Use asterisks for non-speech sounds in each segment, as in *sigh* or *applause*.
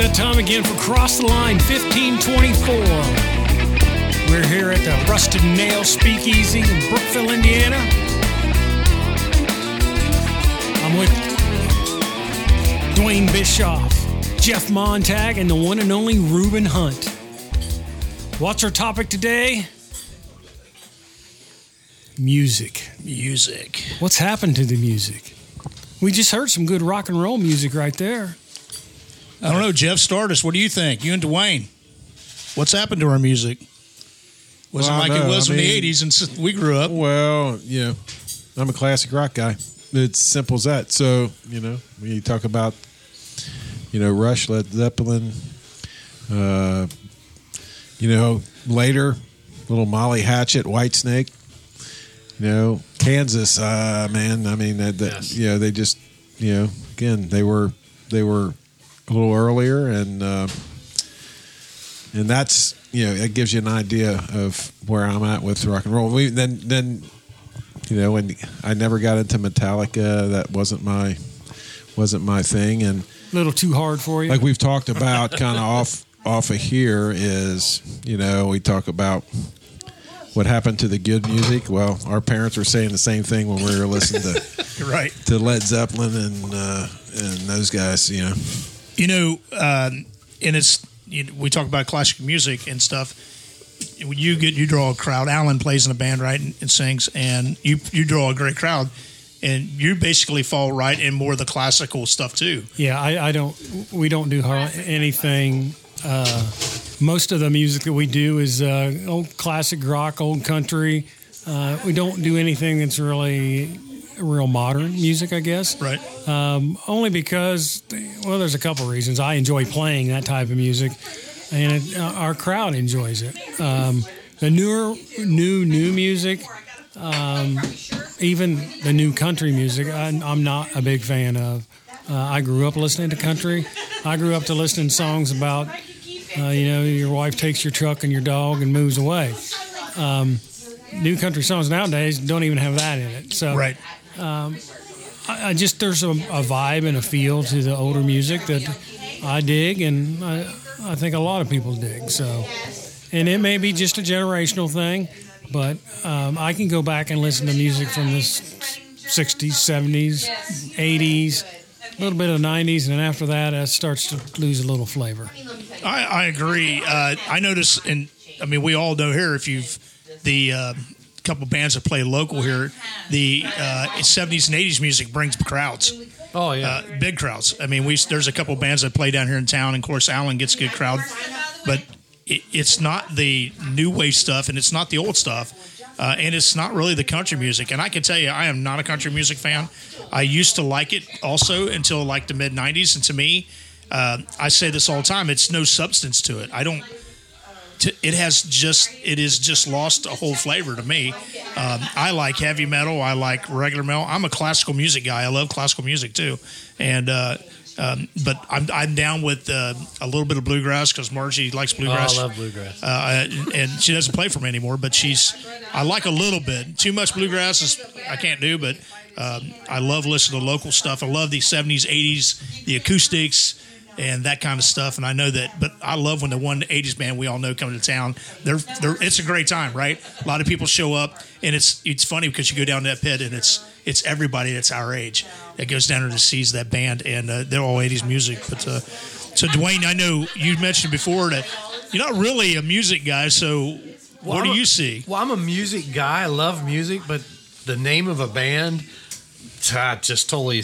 It's that time again for Cross the Line 1524. We're here at the Rusted Nail Speakeasy in Brookville, Indiana. I'm with Dwayne Bischoff, Jeff Montag, and the one and only Reuben Hunt. What's our topic today? Music. Music. What's happened to the music? We just heard some good rock and roll music right there. I don't know, Jeff Stardust. What do you think? You and Dwayne. What's happened to our music? Wasn't Well, like it was I in the '80s, and we grew up. Well, you know, I'm a classic rock guy. It's simple as that. So, you know, when you talk about, you know, Rush, Led Zeppelin, uh, you know, later, little Molly Hatchet, White Snake, you know, Kansas, uh, man. I mean, that, that, Yes. you know, they just, you know, again, they were, they were a little earlier and, uh, and that's you know it gives you an idea of where I'm at with rock and roll. We then then you know when I never got into Metallica, that wasn't my wasn't my thing, and A little too hard for you. like we've talked about kind of off off of here is you know we talk about what happened to the good music. Well, our parents were saying the same thing when we were listening to *laughs* Right. to Led Zeppelin and uh, and those guys. You know, You know, um, and it's you know, we talk about classic music and stuff. When you get you draw a crowd. Alan plays in a band, right, and, and sings, and you you draw a great crowd, and you basically fall right in more of the classical stuff too. Yeah, I, I don't. We don't do anything. Uh, most of the music that we do is uh, old classic rock, old country. Uh, we don't do anything that's really real modern music, I guess. Right. Um, only because, well, there's a couple reasons. I enjoy playing that type of music, and it, uh, our crowd enjoys it. Um, the newer, new, new music, um, even the new country music, I, I'm not a big fan of. Uh, I grew up listening to country. I grew up to listening to songs about, uh, you know, your wife takes your truck and your dog and moves away. Um, new country songs nowadays don't even have that in it. So Right. I, I just there's a, a vibe and a feel to the older music that I dig, and I, I think a lot of people dig. So, and it may be just a generational thing, but um, I can go back and listen to music from the '60s, '70s, '80s, a little bit of '90s, and then after that, it starts to lose a little flavor. I, I agree. Uh, I notice, and I mean, we all know here if you've the uh, couple bands that play local here, the uh, 70s and 80s music brings crowds, Oh yeah. uh, big crowds. I mean, we there's a couple bands that play down here in town, and of course, Allen gets a good crowd, but it, it's not the new wave stuff, and it's not the old stuff. Uh, and it's not really the country music. And I can tell you, I am not a country music fan. I used to like it also until like the mid 90s. And to me, uh, I say this all the time it's no substance to it. I don't to, it has just it is just lost a whole flavor to me. Um, I like heavy metal. I like regular metal. I'm a classical music guy. I love classical music too, and uh, um, but I'm I'm down with uh, a little bit of bluegrass because Margie likes oh, bluegrass. I love bluegrass. Uh, and she doesn't play for me anymore, but she's I like a little bit. Too much bluegrass is I can't do, but um, I love listening to local stuff. I love the '70s, '80s, the acoustics and that kind of stuff. And I know that, but I love when the one '80s band we all know coming to town. They're, they're it's a great time, right? A lot of people show up, and it's it's funny because you go down to that pit and it's it's everybody that's our age that goes down there to sees that band, and uh, they're all '80s music. But uh, so Dwayne, I know you mentioned before that you're not really a music guy, so. what do a- you see? Well, I'm a music guy. I love music, but the name of a band ah, just totally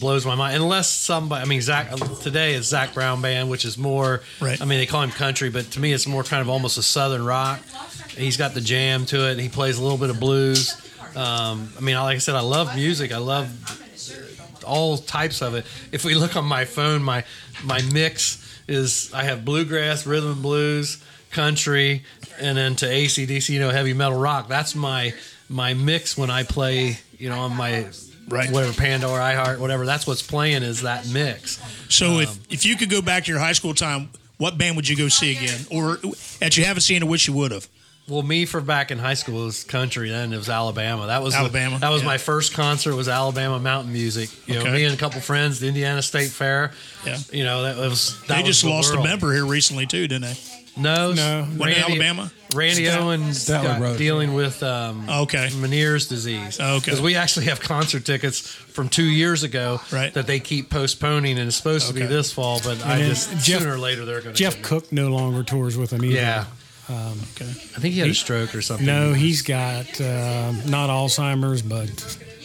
blows my mind. Unless somebody, I mean, Zach today is Zac Brown Band, which is more. Right. I mean, they call him country, but to me, it's more kind of almost a southern rock. He's got the jam to it. And he plays a little bit of blues. Um, I mean, like I said, I love music. I love all types of it. If we look on my phone, my my mix is I have bluegrass, rhythm and blues, country, and then to ACDC, you know, heavy metal rock. That's my my mix when I play, you know, on my Right. whatever Pandora, iHeart, whatever. That's what's playing is that mix. So if um, if you could go back to your high school time, what band would you go see again, or that you haven't seen or wish you would have? Well, me for back in high school was country. Then it was Alabama. That was the- Alabama, that was yeah. my first concert. Was Alabama mountain music. You know, me and a couple friends, the Indiana State Fair. Yeah. You know, that was. That They was just the lost world. a member here recently too, didn't they? No, No. Went to Alabama? Randy Stat- Owens got dealing with um, Okay. Meniere's disease. Okay. because we actually have concert tickets from two years ago Right. that they keep postponing, and it's supposed to be Okay. this fall, but I then just Jeff- sooner or later they're going to. Jeff Cook no longer tours with them either. Yeah, Okay. I think he had a stroke or something. No, he's got uh, not Alzheimer's, but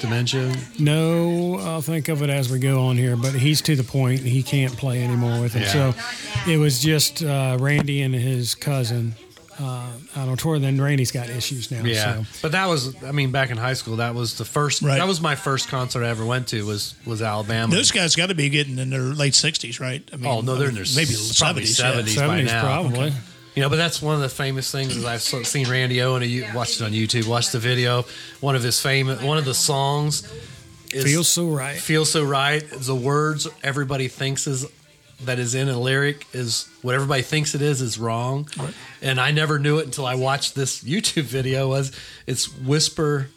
dementia. no, I'll think of it as we go on here. But he's to the point he can't play anymore with him. Yeah. So it was just uh, Randy and his cousin uh, out on tour. Then Randy's got issues now. Yeah, So. but that was, I mean, back in high school, that was the first. Right. That was my first concert I ever went to. Was was Alabama. Those guys got to be getting in their late sixties, right? I mean, oh no, they're in their mean, maybe probably seventies. seventies by 70s now. probably. You know, but that's one of the famous things is I've seen Randy Owen. You watched it on YouTube. Watched the video. One of his famous, one of the songs is Feels so right. feels so right. The words everybody thinks is that is in a lyric is what everybody thinks it is is wrong, and I never knew it until I watched this YouTube video. Was it's whisper?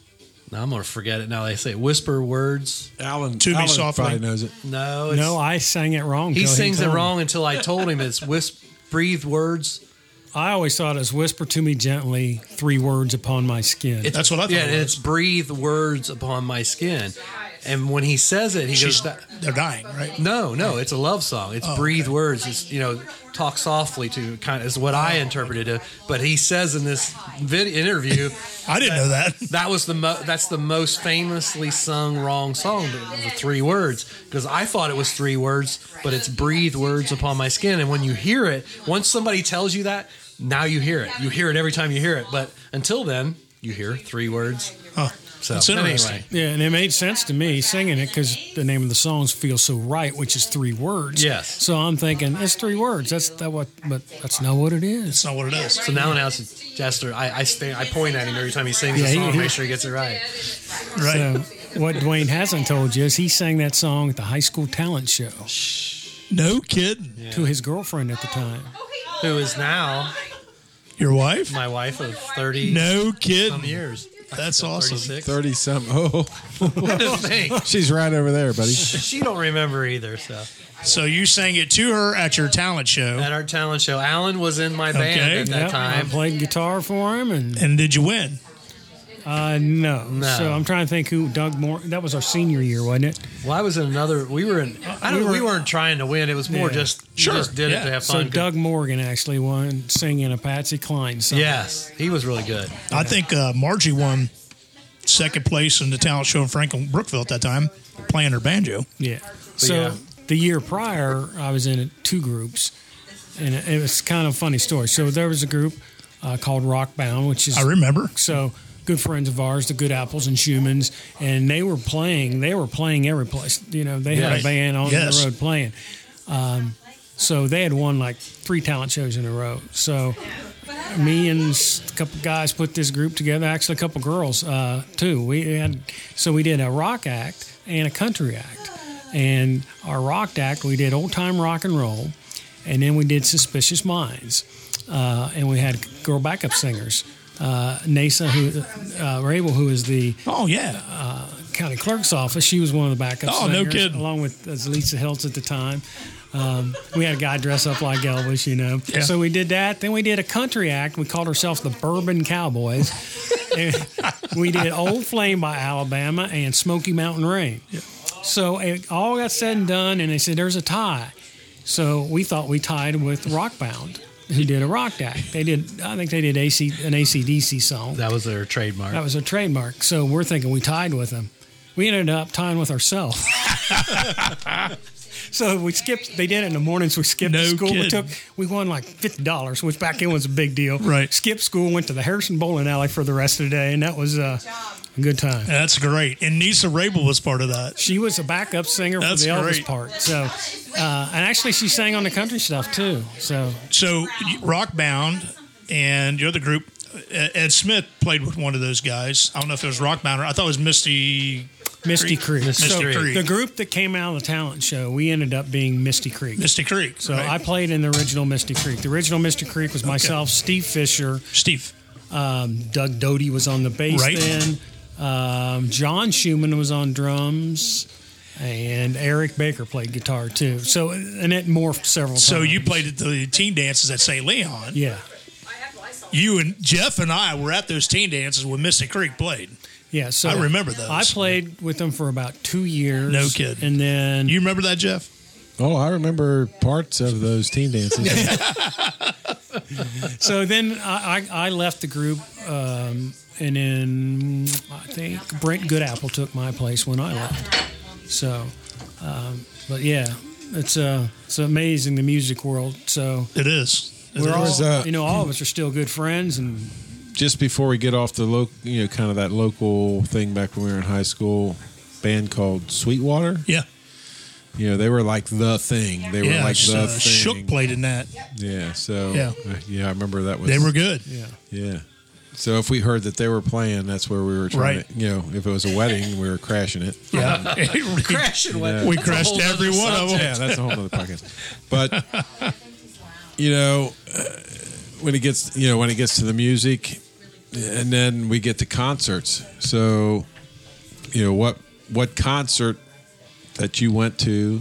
Now I'm gonna forget it. Now they say whisper words. Alan, To me Alan softly. probably knows it. No, it's, No, I sang it wrong. he till sings it wrong until I told him it's whisper. Breathe words. I always thought it was whisper to me gently, three words upon my skin. It's, That's what I thought Yeah, it and was. it's breathe words upon my skin. And when he says it, he She's, goes, they're dying, right? "No, no, it's a love song. It's Oh, breathe okay. words. It's you know, talk softly to kind of is what I interpreted it. But he says in this video interview, *laughs* I didn't know that. *laughs* that was the mo- that's the most famously sung wrong song. The, the three words because I thought it was three words, but it's breathe words upon my skin. And when you hear it, once somebody tells you that, now you hear it. You hear it every time you hear it. But until then, you hear three words. Oh, So that's interesting. anyway. Yeah, and it made sense to me singing it because the name of the song's feels So Right," which is three words. Yes. So I'm thinking it's three words. That's that what, but that's not what it is. It's not what it is. So now now it's Jester. I I, stay, I point at him every time he sings Yeah, the song, he- make sure he gets it right. Right. So what Dwayne hasn't told you is he sang that song at the high school talent show no kidding. to his girlfriend at the time. Who is now Your wife? my wife of thirty No some kidding. years. That's awesome. 36. Thirty some. Oh, *laughs* Think. she's right over there, buddy. she don't remember either. So So you sang it to her at your talent show, at our talent show, Alan was in my band Okay. at that Yep, I time. played guitar for him, and and did you win? Uh, no. No. So I'm trying to think who Doug Moore. That was our senior year, wasn't it? Well, I was in another. We were in. I don't. We We, were- weren't trying to win. It was more Yeah. just. Sure, just did yeah. it to have fun. So fun. Doug Morgan actually won singing a Patsy Cline song. Yes, he was really good. I think uh, Margie won second place in the talent show in Franklin Brookville at that time, playing her banjo. Yeah. So yeah. the year prior, I was in two groups, and it, it was kind of a funny story. So there was a group uh, called Rockbound, which is I remember. so good friends of ours, the Good Apples and Schumann's, and they were playing. They were playing every place. You know, they had a band on Yes. the road playing. Um, so they had won like three talent shows in a row. So me and a couple guys put this group together. Actually, a couple girls uh, too. We had so we did a rock act and a country act. And our rock act, we did old time rock and roll, and then we did Suspicious Minds, uh, and we had girl backup singers. Uh, Nasa, who uh, Rabel, who is the Oh yeah, county clerk's office. She was one of the backup Oh, no singers, kidding. along with uh, Lisa Hiltz at the time. Um, we had a guy dress up like Elvis, you know. Yeah. So we did that. Then we did a country act. We called ourselves the Bourbon Cowboys. *laughs* And we did Old Flame by Alabama and Smoky Mountain Rain. So it all got said and done, and they said there's a tie. So we thought we tied with Rockbound, who did a rock act. They did, I think they did AC, an ACDC song. That was their trademark. That was a trademark. So we're thinking we tied with them. We ended up tying with ourselves. *laughs* so we skipped. They did it in the mornings. We skipped No school. We took. We won like fifty dollars, which back then was a big deal. Right. Skipped school. Went to the Harrison Bowling Alley for the rest of the day, and that was uh, a good time. that's great. And Nisa Rabel was part of that. She was a backup singer for That's the Elvis part. So, uh, and actually, she sang on the country stuff too. So So Rockbound and your other group, Ed Smith played with one of those guys. I don't know if it was Rockbound or I thought it was Misty Misty Creek. Misty so Creek. the group that came out of the talent show, we ended up being Misty Creek. Misty Creek. So right? I played in the original Misty Creek. The original Misty Creek was myself, Steve Fisher, Steve. Um, Doug Doty was on the bass Right. then. Um, John Schumann was on drums, and Eric Baker played guitar too. So and it morphed several times. So times. you played at the teen dances at St. Leon. Yeah, You and Jeff and I were at those teen dances when Misty Creek played. yeah. So I remember those. I played with them for about two years. No kidding. And then You remember that, Jeff? Oh, I remember parts of those teen dances. *laughs* So then I, I, I left the group, um, and then I think Brent Goodapple took my place when I left. So, um, but yeah, it's uh, it's amazing the music world. So It is. It we're is. all, uh, you know, all of us are still good friends, and Just before we get off the local, you know, kind of that local thing back when we were in high school, band called Sweetwater. yeah. You know, they were like the thing. They were yeah. like the uh, thing. Shook played in that. Yeah. So Yeah. uh, yeah, I remember that was They were good. yeah, Yeah. So if we heard that they were playing, that's where we were trying Right. to, you know, if it was a wedding, we were crashing it. Yeah. *laughs* *laughs* Crashing Yeah. we crashed every other one of them. Yeah, that's a whole other podcast. *laughs* But you know, uh, when it gets, you know, when it gets to the music, and then we get to concerts. So, you know, what what concert that you went to?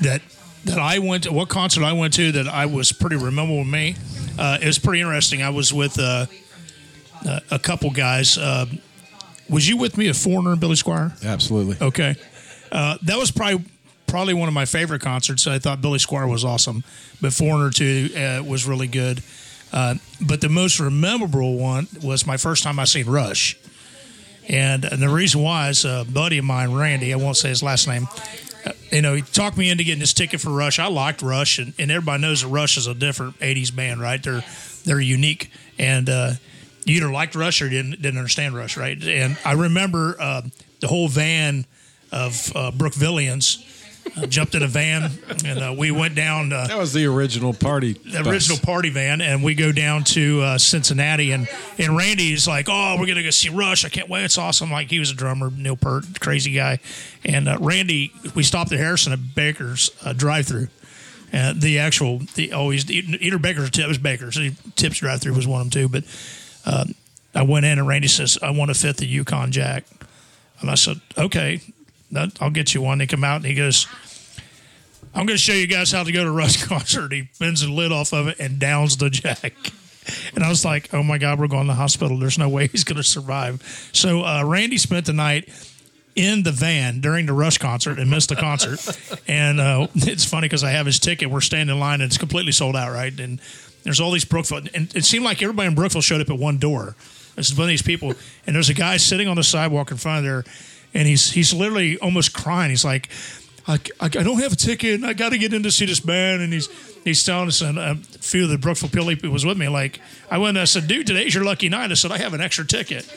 that that I went to what concert I went to that I was pretty memorable with me. Uh, it was pretty interesting. I was with uh, uh, a couple guys. Uh, was you with me at Foreigner and Billy Squier? Absolutely. Okay, uh, that was probably probably one of my favorite concerts. I thought Billy Squier was awesome, but Foreigner too uh, was really good. Uh, but the most memorable one was my first time I seen Rush, and, and the reason why is a buddy of mine, Randy. I won't say his last name. Uh, you know, he talked me into getting this ticket for Rush. I liked Rush, and, and everybody knows that Rush is a different '80s band, right? They're they're unique, and uh, you either liked Rush or didn't didn't understand Rush, right? And I remember uh, the whole van of uh, Brookvillians uh, jumped in a van, and uh, we went down. Uh, That was the original party. the original party van, and we go down to uh, Cincinnati, and and Randy's like, "Oh, we're gonna go see Rush. I can't wait. It's awesome." Like he was a drummer, Neil Peart, crazy guy, and uh, Randy. We stopped at Harrison at Baker's uh, drive-through. Uh, the actual, the always either Baker's or Tip was Baker's. Tips drive-through was one of them too. But uh, I went in, and Randy says, "I want a fifth of Yukon Jack," and I said, "Okay, I'll get you one." They come out, and he goes. I'm going to show you guys how to go to a Rush *laughs* concert. He bends the lid off of it and downs the jack. *laughs* And I was like, oh my God, we're going to the hospital. There's no way he's going to survive. So uh, Randy spent the night in the van during the Rush concert and missed the concert. *laughs* and uh, it's funny because I have his ticket. We're standing in line and it's completely sold out, right? And there's all these Brookville. And it seemed like everybody in Brookville showed up at one door. This is one of these people. And there's a guy sitting on the sidewalk in front of there. And he's he's literally almost crying. He's like, I, I, I don't have a ticket. And I got to get in to see this band. And he's he's telling us, and a few of the Brookville people was with me. Like, I went and I said, dude, today's your lucky night. I said, I have an extra ticket.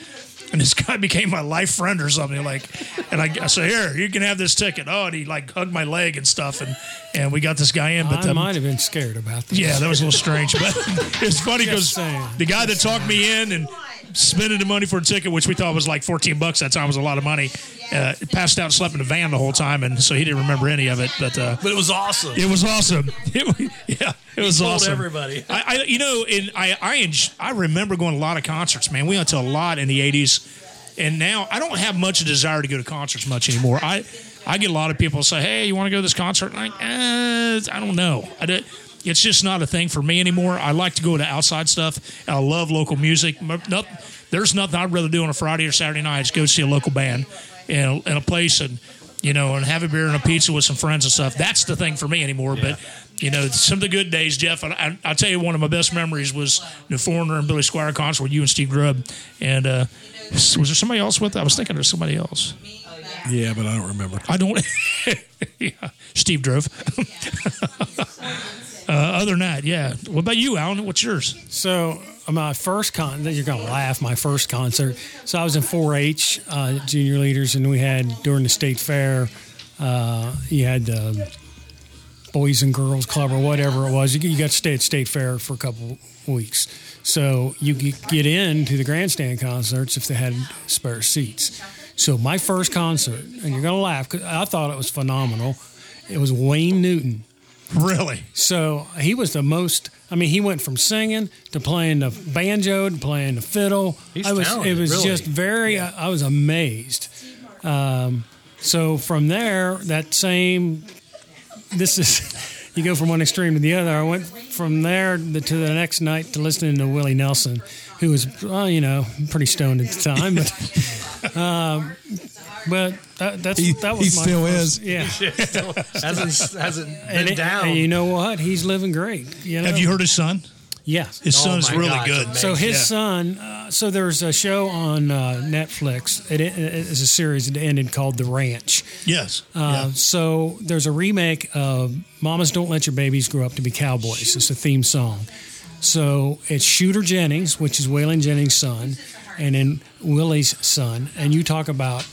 And this guy *laughs* became my life friend or something. Like, and I, I said, here, you can have this ticket. Oh, and he like hugged my leg and stuff. And, and we got this guy in. But I um, might have been scared about that. yeah, that was a little strange, but *laughs* it's funny because the guy that talked me in and spending the money for a ticket, which we thought was like 14 bucks that time was a lot of money, uh, passed out and slept in the van the whole time, and so he didn't remember any of it. But uh, But it was awesome. it was awesome. *laughs* It, was- yeah, it was told awesome. everybody. I, I, you know, and I, I, enj- I remember going to a lot of concerts. Man, we went to a lot in the '80s, and now I don't have much desire to go to concerts much anymore. I, I get a lot of people say, "Hey, you want to go to this concert?" And I'm like, eh, I don't know. I don't, it's just not a thing for me anymore. I like to go to outside stuff. I love local music. Not- there's nothing I'd rather do on a Friday or Saturday night is go see a local band in a, in a place and you know, and have a beer and a pizza with some friends and stuff. That's the thing for me anymore. But you know, some of the good days, Jeff. I, tell you, one of my best memories was the Foreigner and Billy Squier concert with you and Steve Grubb. And uh, was there somebody else with? I was thinking there's somebody else. Yeah, but I don't remember. I don't. *laughs* yeah, Steve drove. *laughs* uh, other than that, yeah. What about you, Alan? What's yours? So uh, my first con, you're gonna laugh. My first concert. So I was in 4-H uh, junior leaders, and we had during the state fair, uh, you had the Boys and Girls Club or whatever it was. You, you got to stay at state fair for a couple weeks, so you get into the grandstand concerts if they had spare seats. So my first concert, and you're gonna laugh because I thought it was phenomenal. It was Wayne Newton Really? So he was the most. I mean, he went from singing to playing the banjo to playing the fiddle. He's I was. talented, it was really. just very. I, I was amazed. Um, so from there, that same. This is. *laughs* You go from one extreme to the other. I went from there to the next night to listening to Willie Nelson, who was, well, you know, pretty stoned at the time, but. *laughs* Um, but that, that's He- that was he my still first- is. yeah. *laughs* hasn't hasn't been And, it- down. and you know what? He's living great. You know? Have you heard his son? Yeah. His Oh son's my really God, good. So his Yeah. son. Uh, so there's a show on uh, Netflix. It, it is a series that ended called The Ranch. Yes. Uh, yeah. So there's a remake of "Mamas Don't Let Your Babies Grow Up to Be Cowboys." It's a theme song. So it's Shooter Jennings, which is Waylon Jennings' son, and then Willie's son. And you talk about.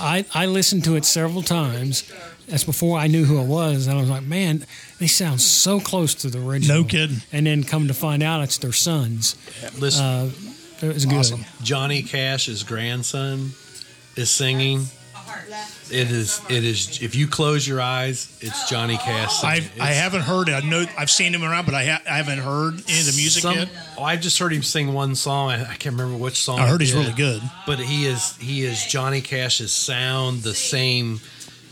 I, I listened to it several times. That's before I knew who it was, and I was like, "Man, they sound so close to the original." No kidding. And then come to find out, it's their sons. Listen, Uh, it was good. Johnny Cash's grandson is singing. It is. It is. If you close your eyes, it's Johnny Cash. Singing. I I It's- haven't heard it. I know I've seen him around, but I, ha- I haven't heard any of the music some- yet. Oh, I just heard him sing one song. I, I can't remember which song. I heard he's did. really good. But he is. He is Johnny Cash's sound. The same.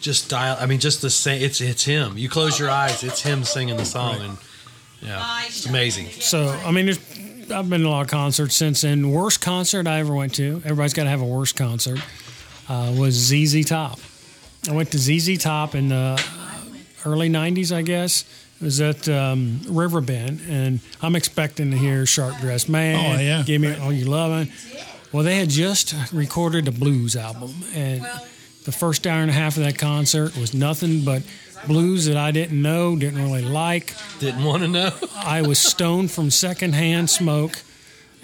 Just dial. I mean, just the same. It's it's him. You close your eyes, it's him singing the song, and yeah, it's amazing. So I mean, there's, I've been to a lot of concerts since then. Worst concert I ever went to. Everybody's got to have a worst concert. Uh, was ZZ Top. I went to ZZ Top in the early '90s, I guess. It was at um, Riverbend, and I'm expecting to hear "Sharp Dressed Man." Oh, yeah. Give me all you loving. Well, they had just recorded a blues album, and the first hour and a half of that concert was nothing but blues that I didn't know, didn't really like. Didn't want to know. I was stoned from secondhand smoke.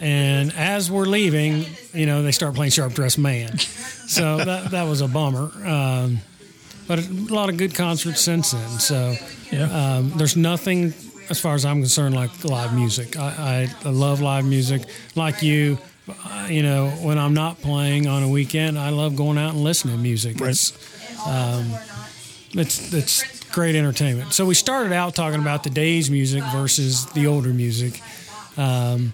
And as we're leaving, you know, they start playing Sharp Dressed Man. So that, that was a bummer. Um, but a lot of good concerts since then. So Yeah. um, there's nothing, as far as I'm concerned, like live music. I, I, I love live music. Like you, uh, you know, when I'm not playing on a weekend, I love going out and listening to music. Right. It's, um, it's, it's great entertainment. So we started out talking about the days music versus the older music. Um,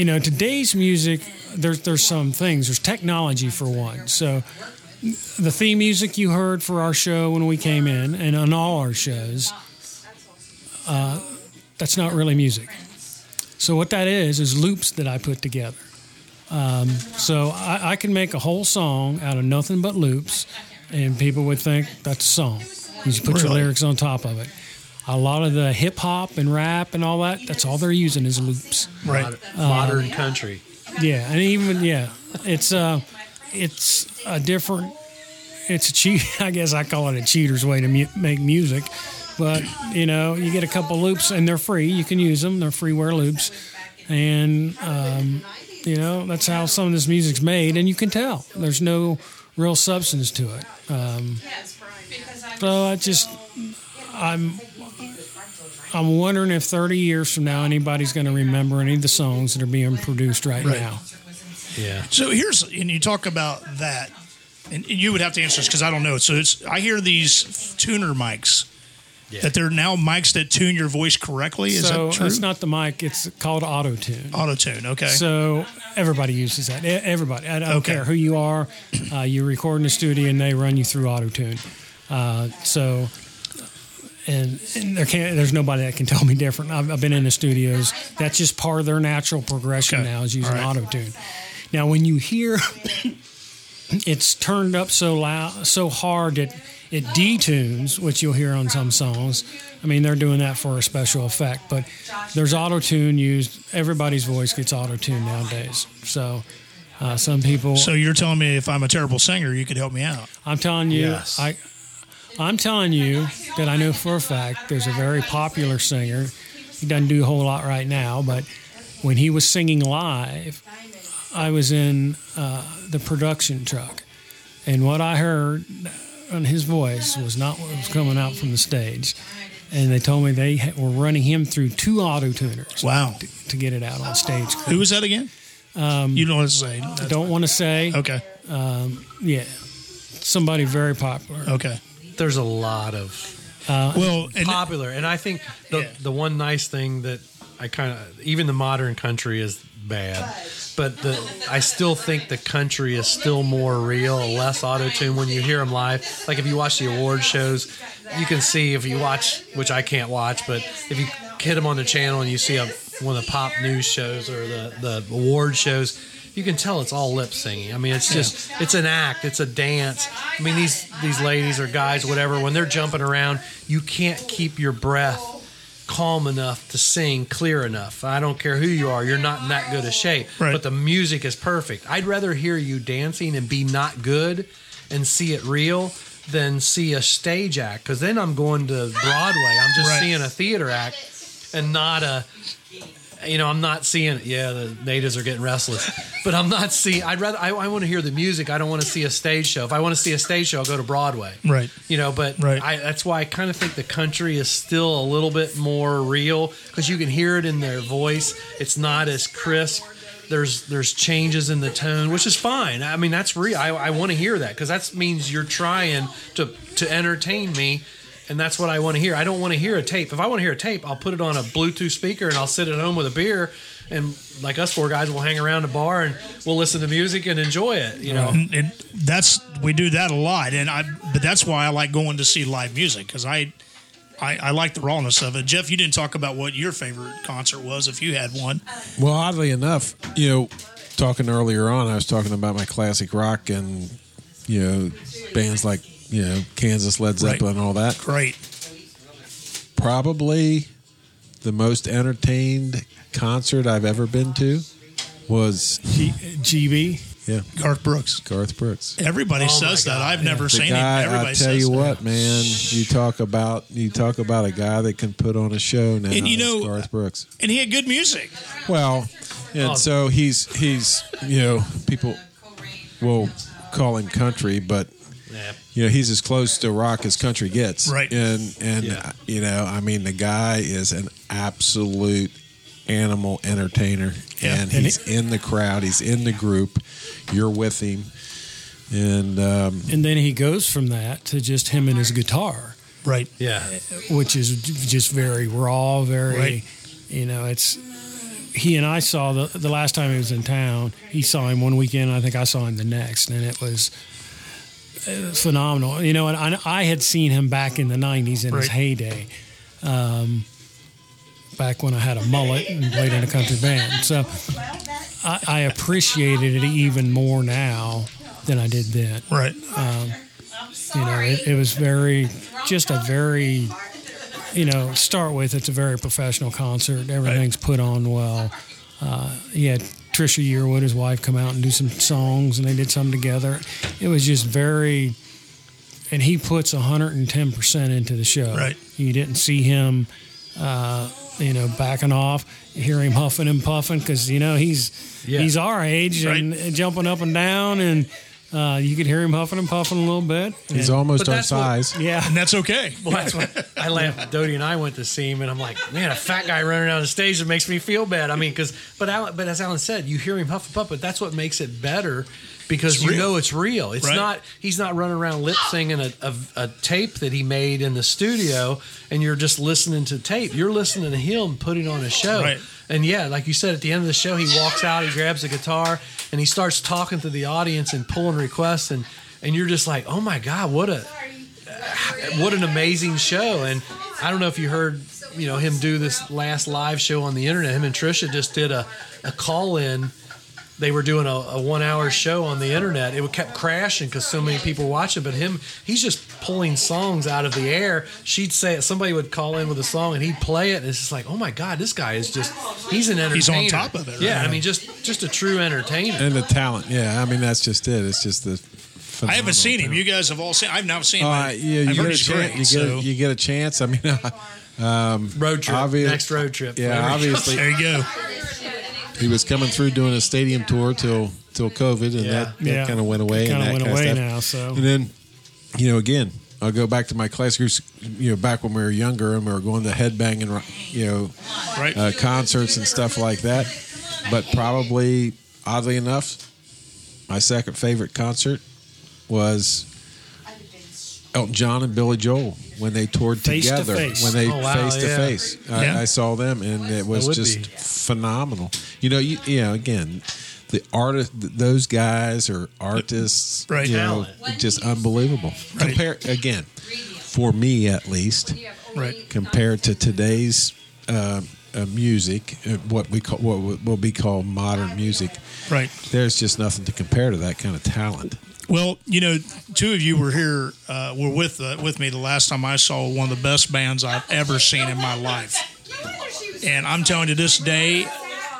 you know, today's music, there's there's some things. There's technology for one. So the theme music you heard for our show when we came in, and on all our shows, uh, that's not really music. So what that is is loops that I put together. Um, so I, I can make a whole song out of nothing but loops, and people would think that's a song. You just put your lyrics on top of it. A lot of the hip hop and rap and all that, that's all they're using is loops. Right. Mod- Modern country. Yeah, and even yeah, it's uh, it's a different. It's a cheat. *laughs* I guess I call it a cheater's way to mu- make music, but you know, you get a couple loops and they're free. You can use them. They're freeware loops, and um, you know that's how some of this music's made, and you can tell there's no real substance to it. Um, so I just, I'm. I'm wondering if 30 years from now anybody's going to remember any of the songs that are being produced right, Right. now. Yeah. So here's, and you talk about that, and you would have to answer this because I don't know. So it's, I hear these tuner mics Yeah. that they're now mics that tune your voice correctly. Is so that true? it's not the mic; it's called auto tune. auto tune. Okay. So everybody uses that. E- Everybody. I don't Okay. care who you are. Uh, you record in the studio, and they run you through auto tune. Uh, so. And, and there can't. There's nobody that can tell me different. I've, I've been in the studios. That's just part of their natural progression Okay. now is using right. auto tune. Now, when you hear *coughs* it's turned up so loud, so hard that it detunes, which you'll hear on some songs. I mean, they're doing that for a special effect, but there's auto tune used. Everybody's voice gets auto tuned nowadays. So, uh, some people. so you're telling me if I'm a terrible singer, you could help me out. I'm telling you, Yes. I, I'm telling you that I know for a fact there's a very popular singer. He doesn't do a whole lot right now, but when he was singing live, I was in uh, the production truck, and what I heard on his voice was not what was coming out from the stage. And they told me they were running him through two auto tuners Wow. to, to get it out on stage. Who was that again? Um, you don't want to say. That's- Don't want to say, Okay. yeah, somebody very popular. Okay. There's a lot of uh, well, and popular. And I think the Yeah. the one nice thing that I kind of even the modern country is bad, but the I still think the country is still more real, less auto tune when you hear them live. Like if you watch the award shows, you can see if you watch, which I can't watch, but if you hit them on the channel and you see a, one of the pop news shows or the the award shows. You can tell it's all lip singing. I mean, it's just it's an act, it's a dance. I mean, these these ladies or guys, whatever, when they're jumping around, you can't keep your breath calm enough to sing clear enough. I don't care who you are, you're not in that good a shape. Right. But the music is perfect. I'd rather hear you dancing and be not good and see it real than see a stage act because then I'm going to Broadway. I'm just Right. seeing a theater act and not a you know, I'm not seeing it. Yeah, the natives are getting restless, but I'm not seeing. I'd rather. I, I want to hear the music. I don't want to see a stage show. If I want to see a stage show, I'll go to Broadway. Right. You know, but Right. I, that's why I kind of think the country is still a little bit more real because you can hear it in their voice. It's not as crisp. There's there's changes in the tone, which is fine. I mean, that's real. I, I want to hear that because that means you're trying to to entertain me. And that's what I want to hear. I don't want to hear a tape. If I want to hear a tape, I'll put it on a Bluetooth speaker and I'll sit at home with a beer. And like us four guys, we'll hang around a bar and we'll listen to music and enjoy it. You know, and, and that's we do that a lot, and I. But that's why I like going to see live music because I, I, I like the rawness of it. Jeff, you didn't talk about what your favorite concert was if you had one. Well, oddly enough, you know, talking earlier on, I was talking about my classic rock and you know bands like you know Kansas, Led Zeppelin, and all that. Great. Probably the most entertained concert I've ever been to was G- GB. yeah Garth Brooks. Garth Brooks. Everybody Oh says that. I've never The seen guy, him. Everybody I tell says you that. what, man, you talk about you talk about a guy that can put on a show now. And you it's know- Garth Brooks. And he had good music. Well, and Oh. so he's he's you know people will call him country, but yeah. You know he's as close to rock as country gets. Right. And and Yeah. you know I mean the guy is an absolute animal entertainer, Yeah. and And he's in the crowd, he's in the group, you're with him, and um, And then he goes from that to just him and his guitar, Right. Yeah. which is just very raw, very, Right. you know, it's. He and I saw the the last time he was in town. He saw him one weekend. I think I saw him the next, and it was phenomenal. You know, and I, I had seen him back in the '90s in his heyday, um, back when I had a mullet and played in a country band. So I, I appreciated it even more now than I did then. Right. You know, it, it was very, just a very, you know, start with, it's a very professional concert. Everything's put on well. Uh, he had Trisha Yearwood, his wife, come out and do some songs, and they did some together. It was just very, and he puts 110% into the show. Right. You didn't see him, uh, you know, backing off. Hear him huffing and puffing because, you know, he's Yeah. he's our age and, and jumping up and down, and uh, you could hear him huffing and puffing a little bit. he's And- almost our that's what- size. yeah. And that's okay. *laughs* Well, that's what I laughed. Dodie and I went to see him, and I'm like, man, a fat guy running down the stage that makes me feel bad. I mean, because but Alan, but as Alan said, you hear him huff and puff, but that's what makes it better because It's you real. know it's real. It's Right. not he's not running around lip singing a, a, a tape that he made in the studio, and you're just listening to tape. You're listening to him putting on a show. Right. And yeah, like you said, at the end of the show, he walks out, he grabs a guitar, and he starts talking to the audience and pulling requests, and and you're just like, oh my god, what a what an amazing show! And I don't know if you heard, you know, him do this last live show on the internet. Him and Trisha just did a, a call in. They were doing a, a one hour show on the internet. It would kept crashing because so many people were watching. But him, he's just pulling songs out of the air. She'd say it. Somebody would call in with a song and he'd play it. And it's just like, oh my god, this guy is just he's an entertainer. He's on top of it, Yeah. I mean, just just a true entertainer. And the talent, yeah. I mean, that's just it. It's just the. I haven't seen him. You guys have all seen. I've now seen. Him. Uh, I- yeah, you get, a chance, you, get so a, you get a chance. I mean, *laughs* um, road trip. Obvious- next road trip. yeah, obviously *laughs* there you go. He was coming through doing a stadium tour till till COVID, and Yeah. that, that Yeah. kind of went away. Kind and of went away now. So And then, you know, again, I'll go back to my classic groups. You know, back when we were younger and we were going to headbanging, you know, Right. uh, concerts and stuff like that. But probably, oddly enough, my second favorite concert was Elton John and Billy Joel. When they toured Face to together. face. When they Oh, wow, face to yeah. face, Yeah. I, I saw them, and it was just be. phenomenal. You know, you, you know, again, the artist, those guys are artists, Right. You know, just unbelievable. Compare again, for me at least, Right. compared to today's uh, uh, music, uh, what we call what will be called modern music. Right. There's just nothing to compare to that kind of talent. Well, you know, two of you were here, uh, were with uh, with me the last time I saw one of the best bands I've ever seen in my life. And I'm telling you, this day,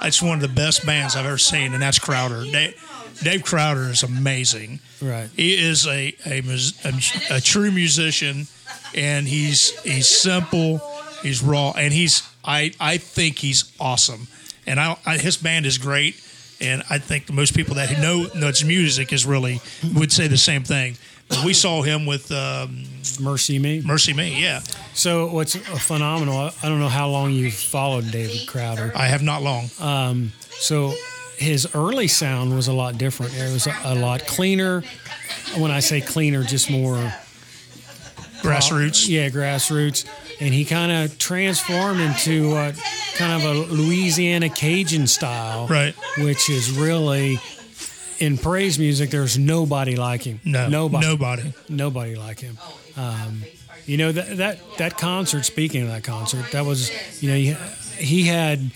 it's one of the best bands I've ever seen, and that's Crowder. Dave, Dave Crowder is amazing. Right. He is a a, a a true musician, and he's he's simple, he's raw, and he's I I think he's awesome, and I, I his band is great, and I think most people that know knows music is really would say the same thing. But we saw him with um, MercyMe. Mercy Me, yeah. So what's phenomenal? I- don't know how long you've followed David Crowder. I have not long. So his early sound was a lot different. It was a, a lot cleaner. When I say cleaner, just more Grassroots, Yeah, grassroots. And he kind of transformed into uh, kind of a Louisiana Cajun style, Right. Which is really in praise music. There's nobody like him. no, nobody, nobody. nobody like him. Um, you know that that that concert. Speaking of that concert, that was you know he, he had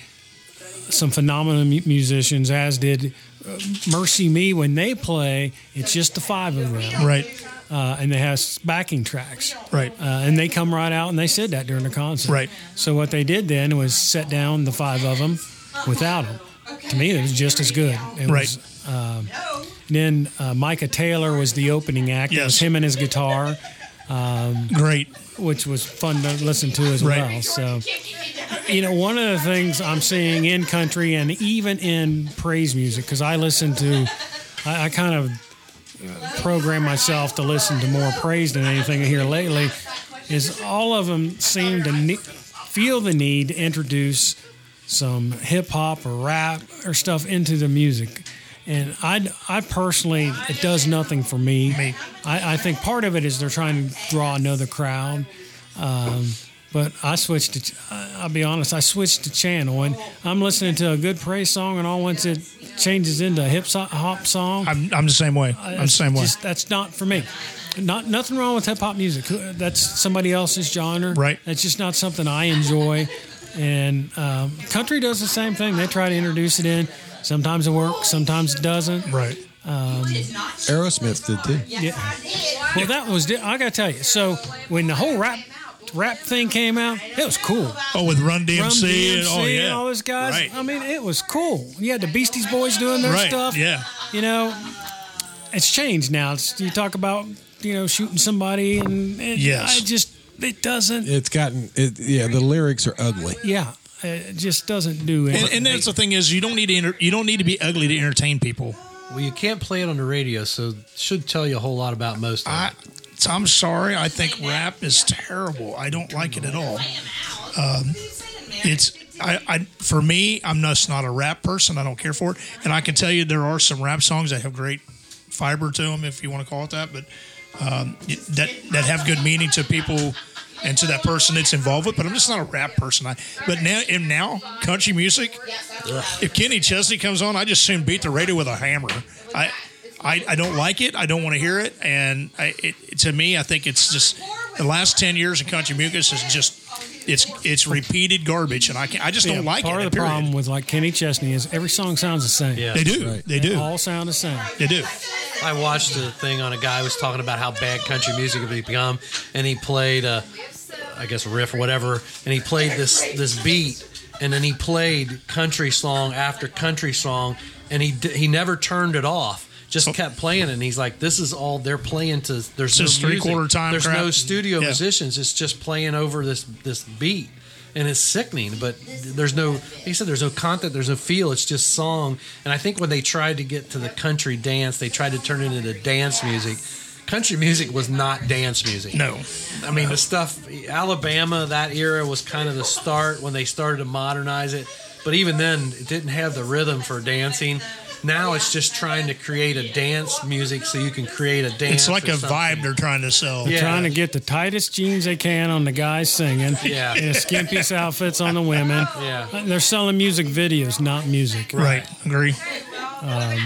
some phenomenal musicians, as did uh, MercyMe. When they play, it's just the five of them, Right, uh, and they have backing tracks. right, Uh, and they come right out and they said that during the concert. Right. So what they did then was set down the five of them without them. To me, it was just as good. It Right. Was, um, then uh, Micah Tyler was the opening act. It was Yes. him and his guitar, great. which was fun to listen to as Right. well. So, you know, one of the things I'm seeing in country and even in praise music, because I listen to, I, I kind of program myself to listen to more praise than anything here lately, is all of them seem to ne- feel the need to introduce some hip hop or rap or stuff into the music. And I, I personally, it does nothing for me. Me. I, I think part of it is they're trying to draw another crowd. Um, but I switched to, I'll be honest, I switched to channel and I'm listening to a good praise song and all once it changes into a hip hop song. I'm, I'm the same way. Uh, I'm the That's same way. Just, that's not for me. Not nothing wrong with hip hop music. Uh, that's somebody else's genre. Right. That's just not something I enjoy. And um, country does the same thing. They try to introduce it in. Sometimes it works. Sometimes it doesn't. Right. Um, Aerosmith did too. Yeah. Well, that was. I gotta tell you. So when the whole rap rap thing came out, it was cool. Oh, with Run DMC, Rum and DMC oh yeah, and all those guys. Right. I mean, it was cool. You had the Beasties Boys doing their Right, stuff. yeah. You know, it's changed now. It's, you talk about you know shooting somebody, and, and Yes. I just it doesn't. It's gotten it. Yeah, the lyrics are ugly. yeah, it just doesn't do it. And, and that's the thing is, you don't need to enter, you don't need to be ugly to entertain people. Well, you can't play it on the radio, so it should tell you a whole lot about most of I, it. I'm sorry. I think rap is terrible. I don't like it at all. Um, it's I, I for me. I'm just not a rap person. I don't care for it. And I can tell you there are some rap songs that have great fiber to them, if you want to call it that. But um, that that have good meaning to people and to that person it's involved with. But I'm just not a rap person. I, but now and now country music. If Kenny Chesney comes on, I just soon beat the radio with a hammer. I. I, I don't like it. I don't want to hear it. And I, it, to me, I think it's just the last ten years in country music is just it's it's repeated garbage, and I can I just Yeah, don't like part it. Part of the period. problem with like Kenny Chesney is every song sounds the same. Yeah. They do. Right. They do. all sound the same. They do. I watched a thing on a guy who was talking about how bad country music had become, and he played a, I guess a riff or whatever, and he played this this beat, and then he played country song after country song, and he d- he never turned it off. Just oh. kept playing and he's like, "This is all they're playing to." There's Just no music. three-quarter time There's crap. no studio Yeah. musicians. It's just playing over this this beat, and it's sickening. But there's no, he said, there's no content, there's no feel. It's just song. And I think when they tried to get to the country dance, they tried to turn it into dance music. Country music was not dance music. No. I mean, the stuff, Alabama, that era was kind of the start when they started to modernize it. But even then, it didn't have the rhythm for dancing. Now it's just trying to create a dance music so you can create a dance. It's like or a something. vibe they're trying to sell. Yeah. Trying to get the tightest jeans they can on the guys singing, Yeah. *laughs* and the skimpiest outfits on the women. Yeah. They're selling music videos, not music. Right. Agree. Um,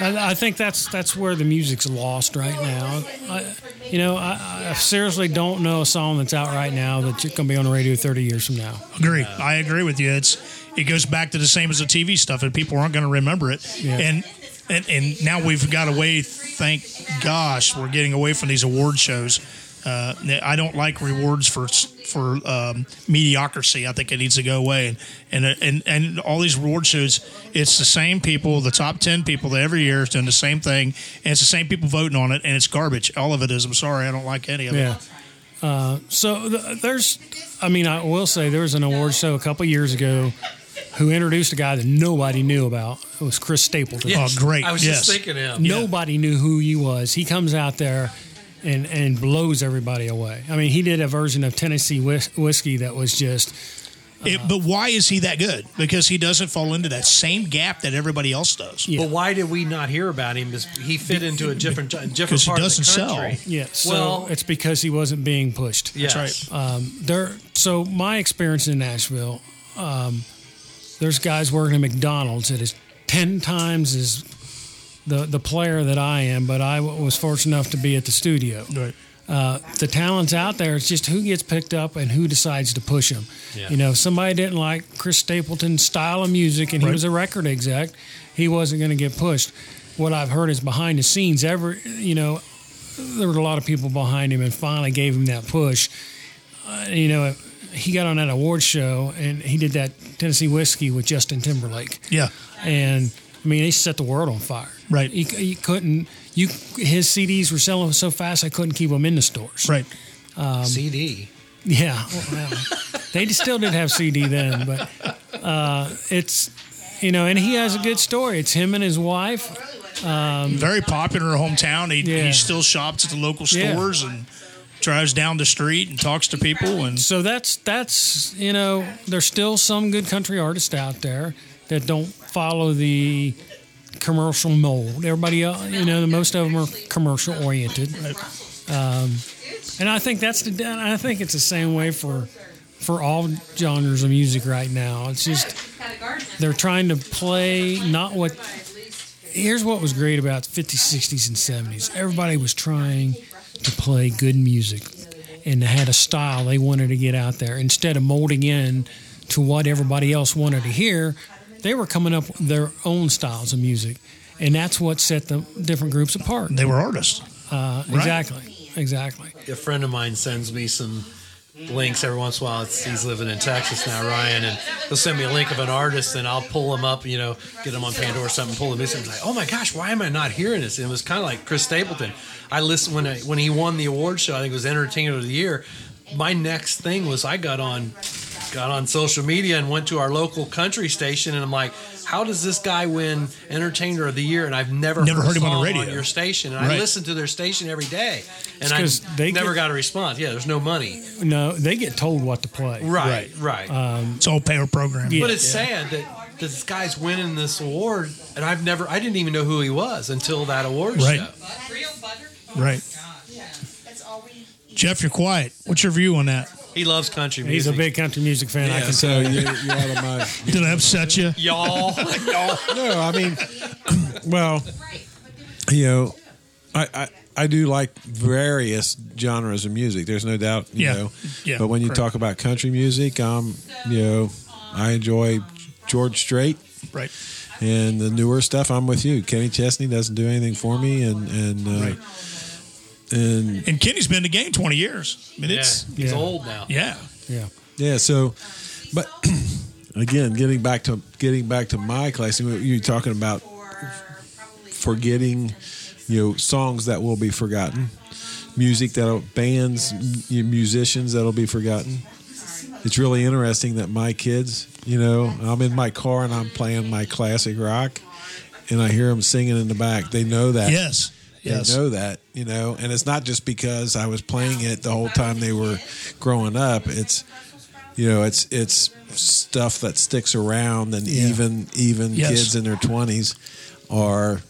I, I think that's that's where the music's lost right now. I, you know, I, I seriously don't know a song that's out right now that's going to be on the radio 30 years from now. Agree. I agree with you. It's it goes back to the same as the TV stuff, and people aren't going to remember it. Yeah. And, and and now we've got away. Thank gosh, we're getting away from these award shows. Uh, I don't like rewards for for um, mediocrity. I think it needs to go away. And and and and all these reward shows, it's the same people, the top ten people that every year is doing the same thing, and it's the same people voting on it, and it's garbage. All of it is. I'm sorry, I don't like any of Yeah. it. Uh, so th- there's, I mean, I will say there was an award show a couple years ago who introduced a guy that nobody knew about. It was Chris Stapleton. Yes. Oh, great. I was Yes. just thinking him. Nobody knew who he was. He comes out there and and blows everybody away. I mean, he did a version of Tennessee whis- whiskey that was just It, but why is he that good? Because he doesn't fall into that same gap that everybody else does. Yeah. But why did we not hear about him? Is he fit into a different different 'Cause he part doesn't of the sell. country? yeah. So Well- it's because he wasn't being pushed. Yes. right. Um, there. So my experience in Nashville, um, there's guys working at McDonald's that is ten times as the the player that I am, but I w- was fortunate enough to be at the studio. Right. Uh, the talent's out there. It's just who gets picked up and who decides to push them. Yeah. You know, if somebody didn't like Chris Stapleton's style of music and he Right. was a record exec, he wasn't going to get pushed. What I've heard is behind the scenes, ever you know, there were a lot of people behind him and finally gave him that push. Uh, you know, he got on that award show and he did that Tennessee whiskey with Justin Timberlake, Yeah. and I mean, he set the world on fire. Right. He, he couldn't. You his CDs were selling so fast I couldn't keep them in the stores. Right. CD. Yeah, well, they still did have CD then, but uh, it's you know, and he has a good story. It's him and his wife. Very popular in her hometown. He, Yeah. he still shops at the local Yeah. stores and drives down the street and talks to people. And So that's that's you know, there's still some good country artists out there that don't follow the commercial mold. Everybody, else, you know, most of them are commercial oriented. Um, and I think that's the. I think it's the same way for for all genres of music right now. It's just they're trying to play not what here's what was great about 50s 60s and 70s everybody was trying to play good music. And they had a style they wanted to get out there. Instead of molding in to what everybody else wanted to hear they were coming up with their own styles of music. And that's what set the different groups apart. They were artists. uh, exactly. Exactly. A friend of mine sends me some links every once in a while. It's, he's living in Texas now, Ryan, and he'll send me a link of an artist, and I'll pull him up, you know, get him on Pandora or something, pull him in. And like, oh my gosh, why am I not hearing this? And it was kind of like Chris Stapleton. I listened when I, when he won the award show. I think it was Entertainer of the Year. My next thing was I got on got on social media and went to our local country station, and I'm like, how does this guy win Entertainer of the Year? And I've never Never heard a him on the radio radio. your station, and I listen to their station every day, and I 'cause they never get- got a response. Yeah, there's no money. no they get told what to play Right, right. Um, it's all pay program. Yeah. but it's sad that this guy's winning this award, and I've never, I didn't even know who he was until that award Right. show. Real butter. Right. That's all we. Jeff, you're quiet. What's your view on that? He loves country music. he's a big country music fan i can So tell you're, you're out of my. *laughs* Did I upset you? *laughs* y'all. No, I mean, *clears throat* well, you know, I, I I do like various genres of music. There's no doubt, you Yeah. know. Yeah, But when you correct. talk about country music, um, you know, I enjoy George Strait Right. and the newer stuff. I'm with you. Kenny Chesney doesn't do anything for me, and and uh, Right. And And Kenny's been in the game 20 years. I mean, yeah, it's, he's Yeah. old now. yeah. yeah Yeah, so, but *clears throat* again, getting back to getting back to my class, you you were talking about forgetting, you know, songs that will be forgotten, music that bands, musicians that'll be forgotten. It's really interesting that my kids, you know, I'm in my car and I'm playing my classic rock, and I hear them singing in the back. They know that. Yes. Yes. They know that, you know, and it's not just because I was playing it the whole time they were growing up. It's you know, it's it's stuff that sticks around, and Yeah. even even Yes. kids in their twenties are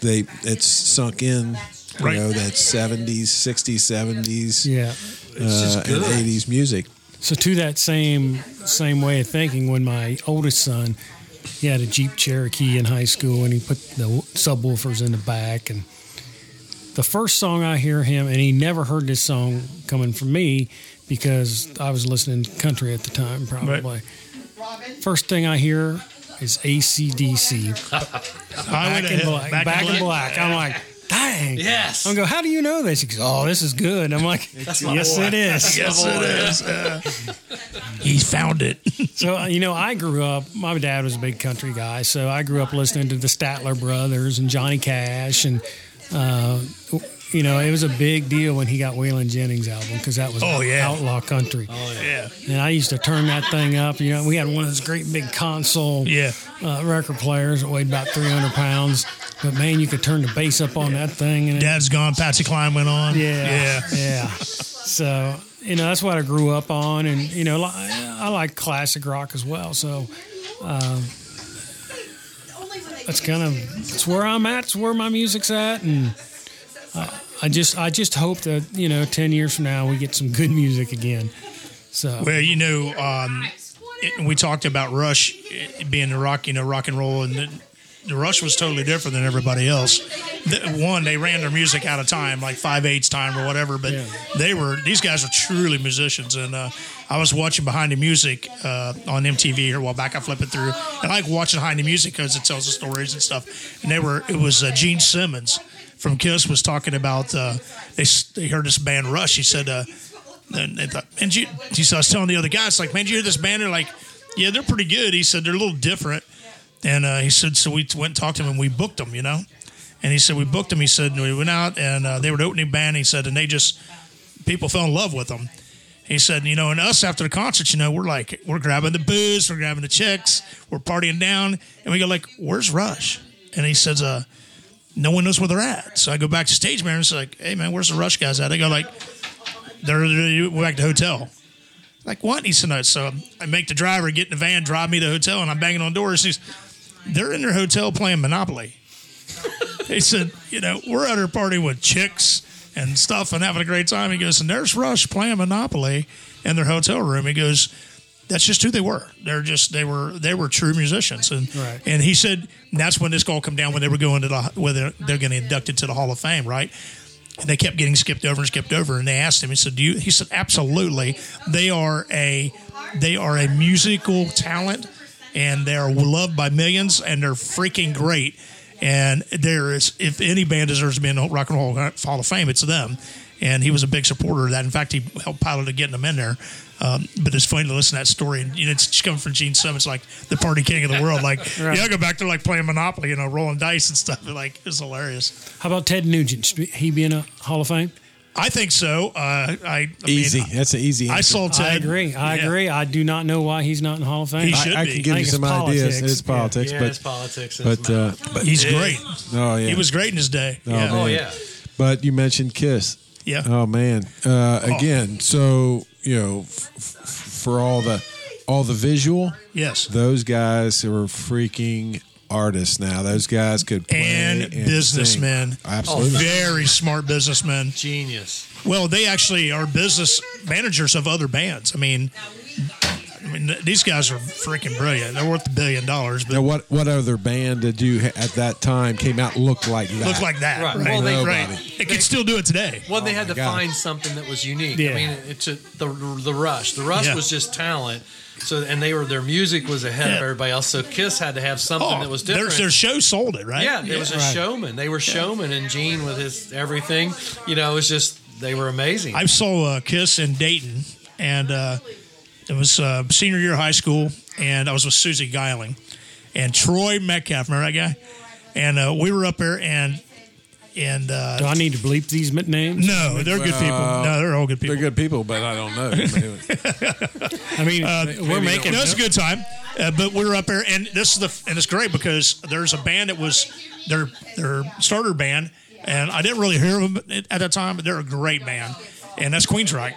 they it's sunk in. You Right. know, that seventies, sixties, seventies, Yeah. uh, and eighties music. So to that same same way of thinking, when my oldest son, he had a Jeep Cherokee in high school, and he put the subwoofers in the back, and the first song I hear him, and he never heard this song coming from me because I was listening to country at the time, probably. First thing I hear is *laughs* ACDC, Highway Back in Black. Back, in Black. I'm like, dang. Yes. I'm go, how do you know this? He goes, oh, this is good. I'm like, *laughs* yes, it is. Yes, it is. He found it. *laughs* So uh, you know, I grew up. My dad was a big country guy, so I grew up listening to the Statler Brothers and Johnny Cash, and uh, you know, it was a big deal when he got Waylon Jennings album because that was Oh, yeah. outlaw country. Oh yeah. And I used to turn that thing up. You know, we had one of those great big console Yeah. uh, record players that weighed about 300 pounds. But man, you could turn the bass up on that thing, and it, Dad's gone. Patsy Cline went on. yeah, Yeah. yeah. So you know that's what I grew up on, and you know I like classic rock as well. So that's kind of it's where I'm at. It's where my music's at, and I, I just I just hope that you know ten years from now we get some good music again. So Well, you know, um, it, we talked about Rush being the rock, you know, rock and roll, and the Rush was totally different than everybody else. The, one, they ran their music out of time, like five eighths time or whatever. But Yeah. they were these guys were truly musicians, and uh, I was watching Behind the Music uh, on MTV here a while back. I flip it through, and I like watching Behind the Music because it tells the stories and stuff. And they were it was uh, Gene Simmons from Kiss was talking about uh, they they heard this band Rush. He said. Uh, and they thought, man, he said, I was telling the other guys, like, man, did you hear this band? They're like, yeah, they're pretty good. He said, they're a little different. And uh, he said, so we went and talked to him and we booked him, you know? And he said, we booked him. He said, we went out and uh, they were the opening band. He said, and they just, people fell in love with them. He said, you know, and us after the concert, you know, we're like, we're grabbing the booze, we're grabbing the chicks, we're partying down. And we go like, where's Rush? And he says, uh, no one knows where they're at. So I go back to stage manager and say, like, hey, man, where's the Rush guys at? They go like, they're, they're back to the hotel. Like what? He said, no. So I make the driver get in the van, drive me to the hotel, and I'm banging on doors. He's, they're in their hotel playing Monopoly. he said, you know, we're at our party with chicks and stuff and having a great time. He goes, and there's Rush playing Monopoly in their hotel room. He goes, that's just who they were. They're just they were they were true musicians, and Right. and he said that's when this all come down when they were going to the whether they're going to induct into the Hall of Fame, right? And they kept getting skipped over and skipped over, and they asked him. He said, "Do you?" He said, "Absolutely. They are a they are a musical talent, and they are loved by millions, and they're freaking great. And there is, if any band deserves to be in the Rock and Roll Hall of Fame, it's them. And he was a big supporter of that. In fact, he helped pilot to getting them in there. Um, but it's funny to listen to that story. And you know, it's coming from Gene Simmons, like the party king of the world. Like, *laughs* Right. yeah, I go back there like playing Monopoly, you know, rolling dice and stuff. *laughs* Like, it's hilarious. how about Ted Nugent? He be in a Hall of Fame? I think so. Uh, I, I Easy. Mean, That's an easy. I answer. saw Ted. I agree. I Yeah. agree. I do not know why he's not in Hall of Fame. He I- should I, I be. can give I you some it's ideas. It's politics, Yeah, but it's politics. and it's but uh, but He's yeah. great. Oh yeah, He was great in his day. Oh, yeah. oh yeah, But you mentioned Kiss. Yeah. Oh man. Uh, again, so you know, f- f- for all the all the visual, Yes. those guys are freaking artists now. Those guys could play and, and businessmen. sing. Absolutely. Oh, very smart businessmen. genius. Well, they actually are business managers of other bands. I mean, I mean, these guys are freaking brilliant. They're worth a billion dollars, but Now, what what other band did you at that time came out and looked like that? look like that. Right. Right. Well, they- right. Nobody. It could still do it today. Well, they Oh had to God. find something that was unique. Yeah. I mean, it's a, the the rush. The rush Yeah. was just talent. So and they were their music was ahead of everybody else. So Kiss had to have something Oh, that was different. their show sold it, right? yeah, there was a Right. showman. They were showmen, and Gene with his everything. You know, it was just they were amazing. I saw uh, Kiss in Dayton, and uh, it was uh, senior year of high school, and I was with Susie Geiling and Troy Metcalf. Remember that guy? And uh, we were up there, and and uh, do I need to bleep these names? no, they're good people. No, they're all good people. They're good people, but I don't know. *laughs* I mean, we're making. No, it's a good time. Uh, but we were up there, and this is the and it's great because there's a band that was their their starter band, and I didn't really hear them at that time, but they're a great band, and that's Queensryche.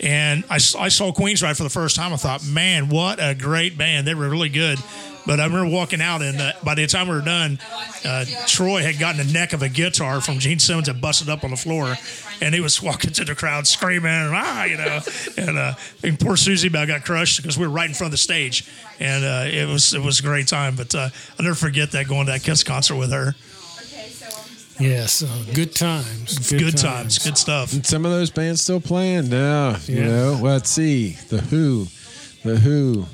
And I, I saw Queensryche for the first time. I thought, man, what a great band! They were really good. But I remember walking out, and uh, by the time we were done, uh, Troy had gotten the neck of a guitar from Gene Simmons and busted up on the floor, and he was *laughs* walking to the crowd screaming, ah, you know, and, uh, and poor Susie Bell got crushed because we were right in front of the stage, and uh, it was it was a great time. But uh, I'll never forget that going to that Kiss concert with her. Okay, Yes, uh, good times. Good, times. good stuff. And Some of those bands still playing now. You Yeah. know, let's see the Who, the Who.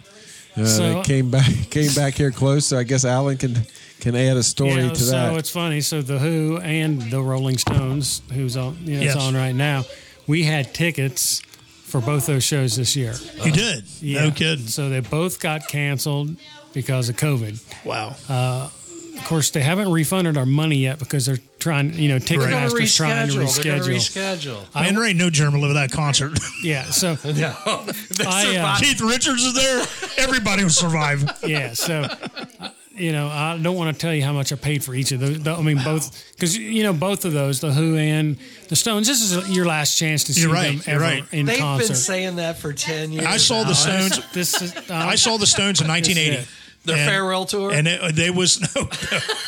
Uh, So- they came back *laughs* came back here close. So I guess Alan can can add a story Yeah, to so that. So it's funny. So the Who and the Rolling Stones, who's on, you know, Yes. it's on right now, we had tickets for both those shows this year. You did. Yeah. No kidding. So they both got canceled because of COVID. Wow. Of course, they haven't refunded our money yet because they're trying, you know, They're going to Ticketmaster's trying to reschedule. They're going to reschedule. reschedule. Man, there ain't no German live at that concert. *laughs* Yeah. So *laughs* No. I, uh, Keith Richards is there. Everybody will survive. *laughs* yeah. So, you know, I don't want to tell you how much I paid for each of those. I mean, both because you know both of those, the Who and the Stones. This is your last chance to see You're right, them you're ever right. in They've concert. been saying that for 10 years. I saw the. Stones. this is. Uh, I saw the Stones in 1980. It. Their And- farewell tour? and it, they was *laughs* no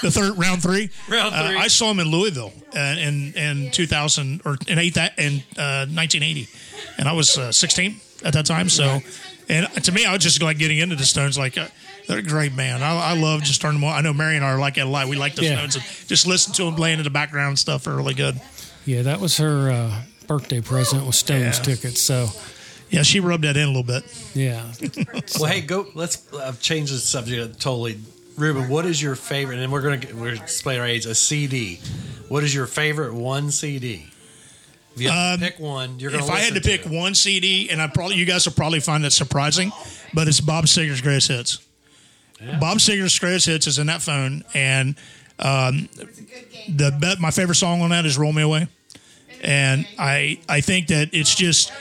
the third round three. Round Uh, three. I saw them in Louisville uh, in in 2000 or in eight that in uh, 1980, and I was uh, 16 at that time. So, and to me, I was just like getting into the Stones. Like uh, they're a great band. I, I love just turning them on. I know Mary and I are like it a lot. We like the Yeah. Stones and just listen to them playing in the background stuff. Are really good. yeah, that was her uh, birthday present with Stones Yeah. tickets. So, Yeah, she rubbed that in a little bit. yeah. *laughs* Well, hey, go. Let's uh, change the subject totally. Ruben, what is your favorite? And we're gonna get, we're displaying our age. A CD. What is your favorite one CD? If you have to pick one, you're gonna. Um, If I had to listen pick one CD, and I probably you guys will probably find that surprising, but it's Bob Seger's greatest hits. Bob Seger's greatest hits is in that phone, and um, the be- my favorite song on that is "Roll Me Away," and I I think that it's just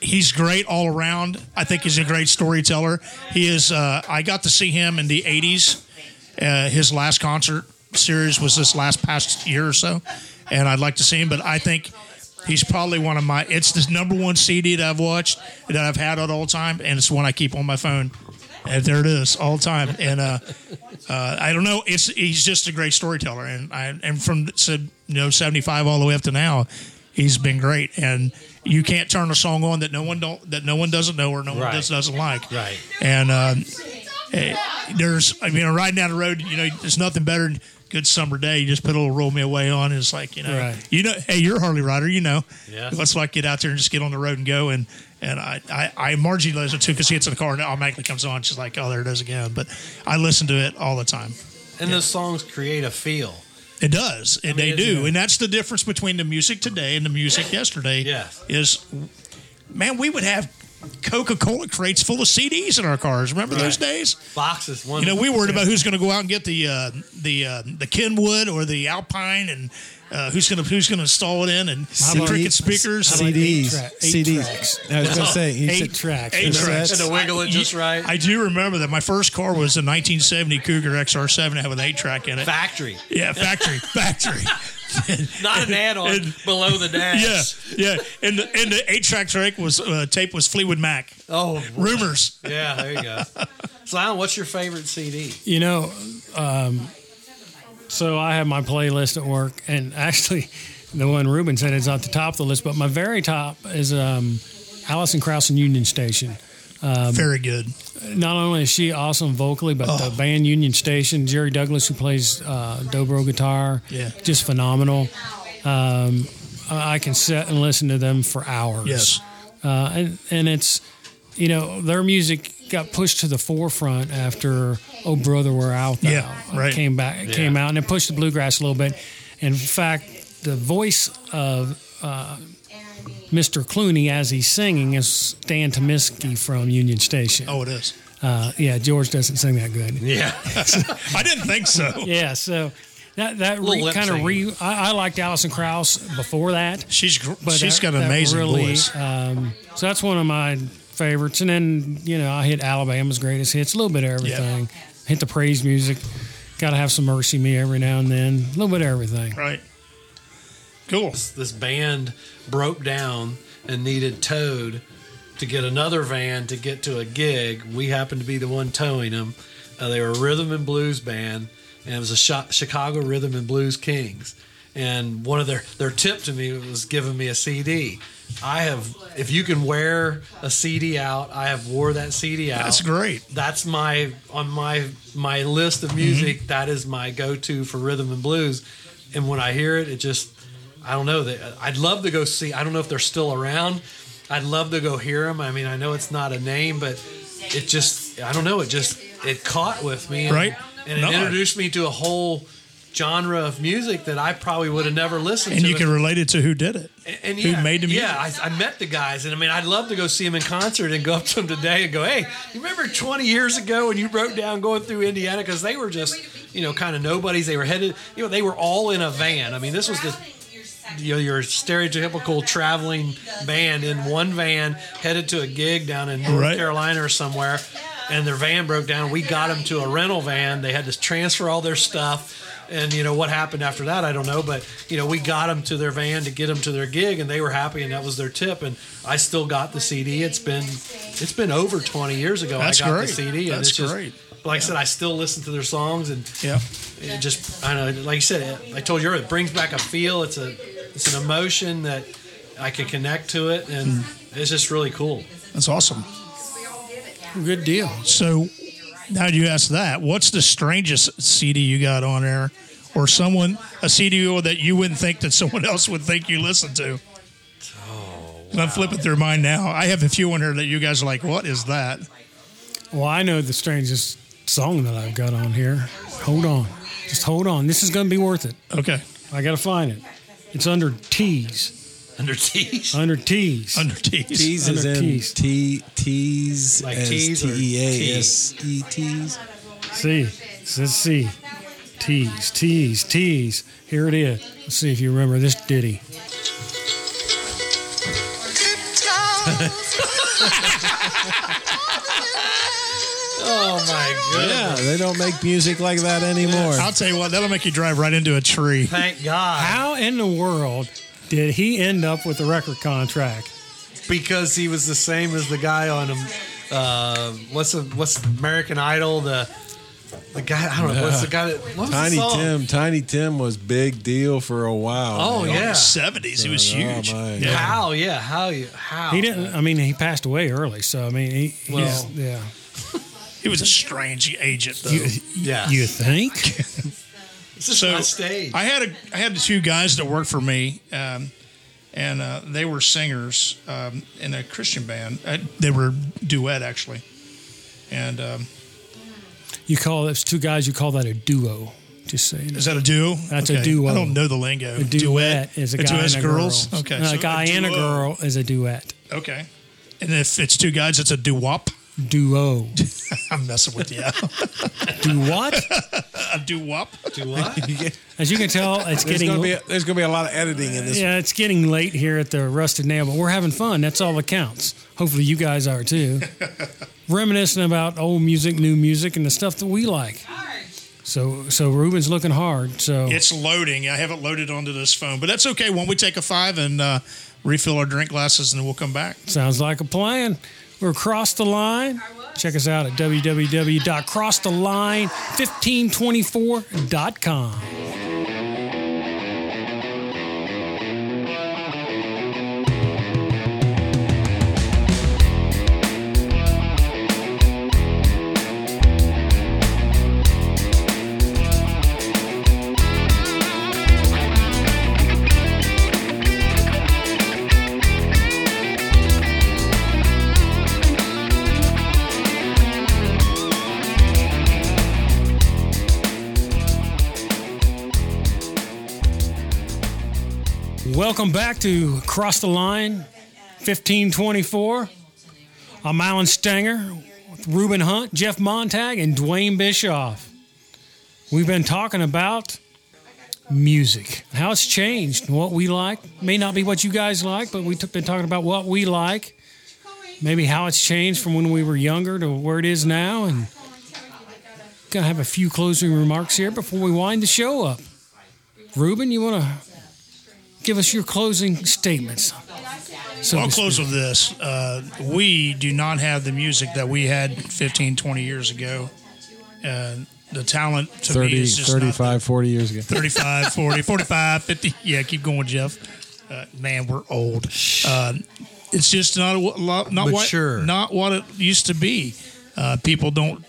he's great all around. I think he's a great storyteller. He is. Uh, I got to see him in the '80s. Uh, his last concert series was this last past year or so, and I'd like to see him. But I think he's probably one of my. It's the number one CD that I've watched that I've had at all time, and it's one I keep on my phone. And there it is, all the time. And uh, uh, I don't know. It's he's just a great storyteller, and I and from you know seventy five all the way up to now, he's been great. And you can't turn a song on that no one don't that no one doesn't know or no one Right. just doesn't like. Right. And um, eh, there's I mean riding down the road, you know, there's nothing better than good summer day. You just put a little roll me away on. And it's like you know, Right. you know, hey, you're a Harley rider, you know. Yeah. Let's like get out there and just get on the road and go. And and I I, I Margie listens it too because she gets in the car and it automatically comes on. She's like, oh, there it is again. But I listen to it all the time. And those songs create a feel. It does, and they do, and that's the difference between the music today and the music yesterday. Yes. is man, we would have Coca Cola crates full of CDs in our cars. Remember those days? Boxes. One. You know, we worried about who's going to go out and get the uh, the uh, the Kenwood or the Alpine, and uh, who's going to who's going to install it in, and the about cricket speakers. how about eight CDs, eight CDs. tracks? I was going to say, you Eight said- tracks. Eight tracks. And to wiggle it just right. I do remember that my first car was a 1970 Cougar XR7 had with an eight track in it. Factory. Yeah, factory, *laughs* factory. *laughs* Not an add-on And- below the dash. yeah, yeah. and the and the eight track track was uh, tape was Fleetwood Mac. Oh, Rumors. yeah. There you go. *laughs* So, Alan, what's your favorite CD? You know, um, so I have my playlist at work, and actually, the one Ruben said is at the top of the list, but my very top is um, Alison Krauss and Union Station. Very good. Not only is she awesome vocally, but Oh. the band Union Station, Jerry Douglas, who plays uh, dobro guitar, Yeah. just phenomenal. Um, I I can sit and listen to them for hours. Yes. uh, and and it's you know their music got pushed to the forefront after Oh Brother Where Art Thou Yeah, right. came back came out and it pushed the bluegrass a little bit. In fact, the voice of uh, Mr. Clooney as he's singing is Dan Tyminski from Union Station. Oh, it is. Uh, yeah, George doesn't sing that good. Yeah. *laughs* I didn't think so. Yeah, so that that re, kind of re. I, I liked Alison Krauss before that. She's gr- But she's that- got an amazing really, voice. Um, so that's one of my favorites. And then you know I hit Alabama's greatest hits, a little bit of everything. Hit the praise music. Got to have some MercyMe every now and then. A little bit of everything. Right. Cool. this band broke down and needed towed to get another van to get to a gig. We happened to be the one towing them. Uh, they were a rhythm and blues band, and it was a Chicago Rhythm and Blues Kings. And one of their their tip to me was giving me a CD. I have, if you can wear a CD out, I have wore that CD out. That's great. That's my on my my list of music. Mm-hmm. that is my go to for rhythm and blues. And when I hear it, it just I don't know that I'd love to go see. I don't know if they're still around. I'd love to go hear them. I mean, I know it's not a name, but it just I don't know. It just it caught with me, and, Right. And it No, introduced me to a whole genre of music that I probably would have never listened And to. And you can relate it to who did it. and who yeah, made the music. Yeah, I, I met the guys, and I mean, I'd love to go see them in concert and go up to them today and go, "Hey, you remember 20 years ago when you broke down going through Indiana?" Because they were just, you know, kind of nobodies. They were headed, you know, they were all in a van. I mean, this was the you know, your stereotypical traveling band in one van headed to a gig down in North Right. Carolina or somewhere, and their van broke down. We got them to a rental van. They had to transfer all their stuff. And you know what happened after that, I don't know. But you know, we got them to their van to get them to their gig, and they were happy, and that was their tip. And I still got the CD. It's been it's been over 20 years ago. That's I got great. the CD, and That's it's just great. like I said, I still listen to their songs, and Yeah. it just I don't know like you said it, I told you it brings back a feel it's a it's an emotion that I can connect to it and hmm. it's just really cool That's awesome. Good deal. So now you ask that, what's the strangest CD you got on there? Or someone, a CD that you wouldn't think that someone else would think you listen to? Oh, I'm flipping through mine now. I have a few on here that you guys are like, what is that? Well, I know the strangest song that I've got on here. Hold on. Just hold on. This is going to be worth it. Okay. I got to find it. It's under T's. Under T's Under T's. Under T's. T's is Under in T's. T T's Like as T's or T E A S E T's. C. It says C. T's. T's. T's. Here it is. Let's see if you remember this ditty. oh my goodness Yeah, they don't make music like that anymore. I'll tell you what, that'll make you drive right into a tree. thank God How in the world did he end up with a record contract? because he was the same as the guy on um, uh, what's the what's American Idol the the guy I don't know what's the guy that what's Tiny the? Tim, Tiny Tim was big deal for a while. Oh, man. yeah. 70s, he was Oh, huge. my. yeah. how yeah how you how He didn't. I mean, he passed away early. So I mean, he. Well- yeah. He was a strange agent, though. You, Yeah. You think? *laughs* it's just so on stage I had a I had the two guys that worked for me, um, and uh, they were singers um, in a Christian band. Uh, they were duet actually, and um, You call those two guys. You call that a duo. Just saying. is that a duo? That's a duo. I don't know the lingo. A duet is a guy duet's and a girls. girl. Okay, No, so a guy and a girl is a duet. Okay, and if it's two guys, it's a doo-wop. Duo. *laughs* I'm messing with you. *laughs* Do what? a *laughs* doo-wop. do what As you can tell, it's There's getting gonna be a, there's gonna be a lot of editing in this. yeah, it's getting late here at the Rusted Nail, but we're having fun. That's all that counts. Hopefully, you guys are too. Reminiscing about old music, new music, and the stuff that we like. So, so Ruben's looking hard. So It's loading. I haven't loaded onto this phone, but that's okay. Why don't we take a five and uh, refill our drink glasses, and then we'll come back. Sounds like a plan. We're across the line. Check us out at www.crosstheline1524.com. Welcome back to Cross the Line 1524. I'm Alan Stanger with Ruben Hunt, Jeff Montag, and Dwayne Bischoff. We've been talking about music, how it's changed, what we like. May not be what you guys like, but we've been talking about what we like, maybe how it's changed from when we were younger to where it is now. And gonna have a few closing remarks here before we wind the show up. Ruben, you want to give us your closing statements? So I'll close speak. with this. Uh, we do not have the music that we had 15, 20 years ago. Uh, the talent to me is just not 35, 40 years ago. 35, 40, 45, 50. Yeah, keep going, Jeff. Uh, man, we're old. Uh, it's just not a, lot- not Mature. what not what it used to be. Uh, people don't.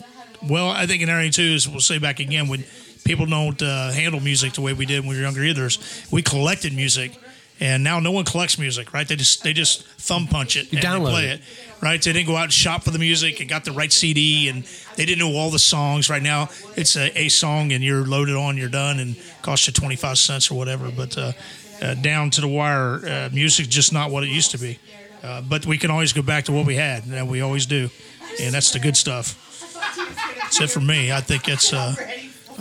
Well, I think in area two is we'll say back again when people don't uh, handle music the way we did when we were younger either. We collected music, and now no one collects music, right? They just they just thumb punch it and download play it. it right? They didn't go out and shop for the music and got the right CD, and they didn't know all the songs. Right now, it's a, a song, and you're loaded on, you're done, and cost you twenty five cents or whatever. But uh, uh, down to the wire, uh, music's just not what it used to be. Uh, but we can always go back to what we had, and we always do, and that's the good stuff. That's it for me. I think it's. Uh,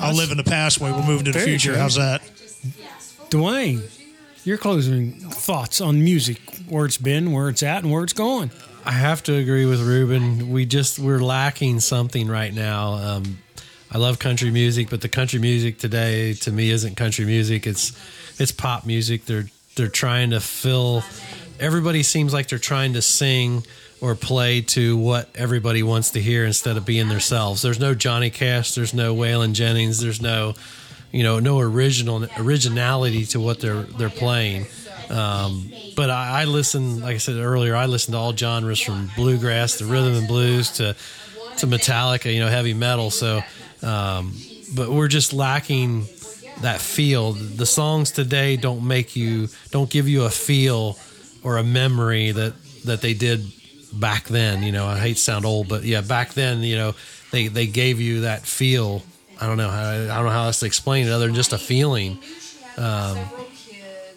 I'll live in the past while we're moving to the Very future. good. How's that? Dwayne, your closing thoughts on music, where it's been, where it's at, and where it's going. I have to agree with Ruben. We just we're lacking something right now. Um, I love country music, but the country music today to me isn't country music. It's it's pop music. They're they're trying to fill. Everybody seems like they're trying to sing or play to what everybody wants to hear instead of being themselves. There's no Johnny Cash. There's no Waylon Jennings. There's no you know no original originality to what they're they're playing. Um, but I, I listen, like I said earlier, I listen to all genres from bluegrass to rhythm and blues to to Metallica, you know, heavy metal. So, um, but we're just lacking that feel. The songs today don't make you, don't give you a feel or a memory that that they did back then. You know, I hate to sound old, but yeah, back then, you know, they they gave you that feel. I don't know how I don't know how else to explain it other than just a feeling. Um,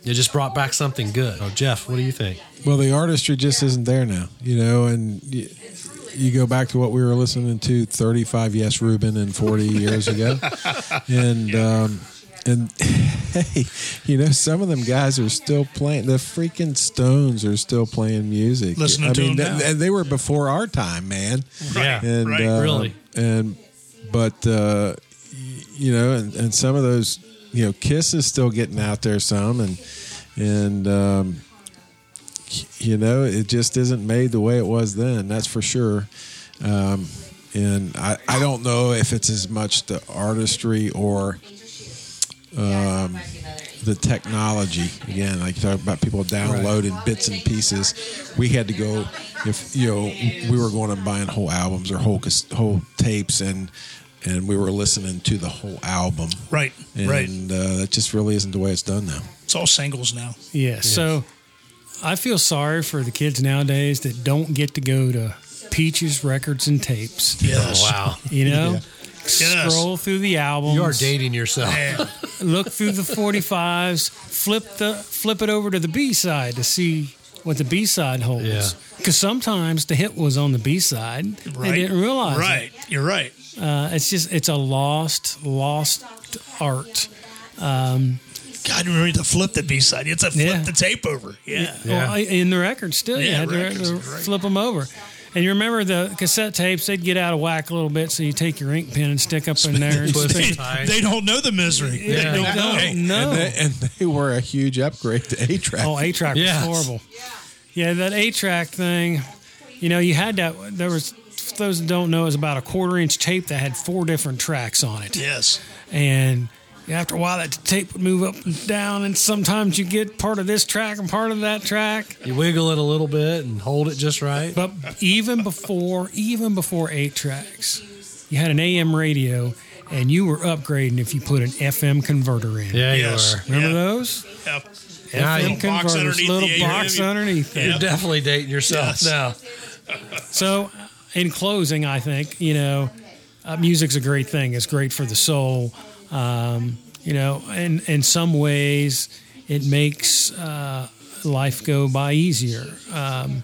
it just brought back something good. Oh, Jeff, what do you think? Well, the artistry just isn't there now, you know, and you, you go back to what we were listening to 35 Yes Ruben and 40 years ago. *laughs* And, um, and *laughs* hey, you know, some of them guys are still playing. The freaking Stones are still playing music. Listening I to mean, them now. th- they were before our time, man. Yeah. and right. uh, Really? and but uh, you know, and, and some of those, you know, Kiss is still getting out there some, and and um, you know, it just isn't made the way it was then. That's for sure. Um, and I, I don't know if it's as much the artistry or um, the technology. Again, like you talk about people downloading bits and pieces. We had to go if you know we were going and buying whole albums or whole whole tapes and and we were listening to the whole album. Right, Right. And uh, that just really isn't the way it's done now. It's all singles now. Yeah. So I feel sorry for the kids nowadays that don't get to go to Peaches Records and Tapes. Yes. Wow. You know, Yes. scroll through the albums. You are dating yourself. Man, *laughs* Look through the 45s. Flip the flip it over to the B side to see what the B side holds. Yeah. Because sometimes the hit was on the B side. right. They didn't realize it. Right. You're right. Uh, it's just it's a lost lost art. God, you remember to flip the B side. You have to flip Yeah. the tape over. Yeah. Yeah. Well, in the record still, you Yeah, had to, records, to right. flip them over. And you remember the cassette tapes? They'd get out of whack a little bit, so you take your ink pen and stick up in there. And Twist stick. They don't know the misery. Yeah, they don't know. don't know. And, they, and they were a huge upgrade to eight track. Oh, eight track Yes. was horrible. Yeah, that eight track thing. You know, you had that. There was for those that don't know, it was about a quarter inch tape that had four different tracks on it, Yes. and after a while, that tape would move up and down, and sometimes you get part of this track and part of that track. You wiggle it a little bit and hold it just right. But even before, even before eight tracks, you had an AM radio, and you were upgrading if you put an FM converter in. yeah, Yes. you are. Remember Yeah. those? Yep. FM you- Little box converters, underneath little the box AM. underneath there. You're definitely dating yourself Yes. now. So, in closing, I think you know, uh, music's a great thing. It's great for the soul. Um, you know, and in some ways, it makes uh, life go by easier. Um,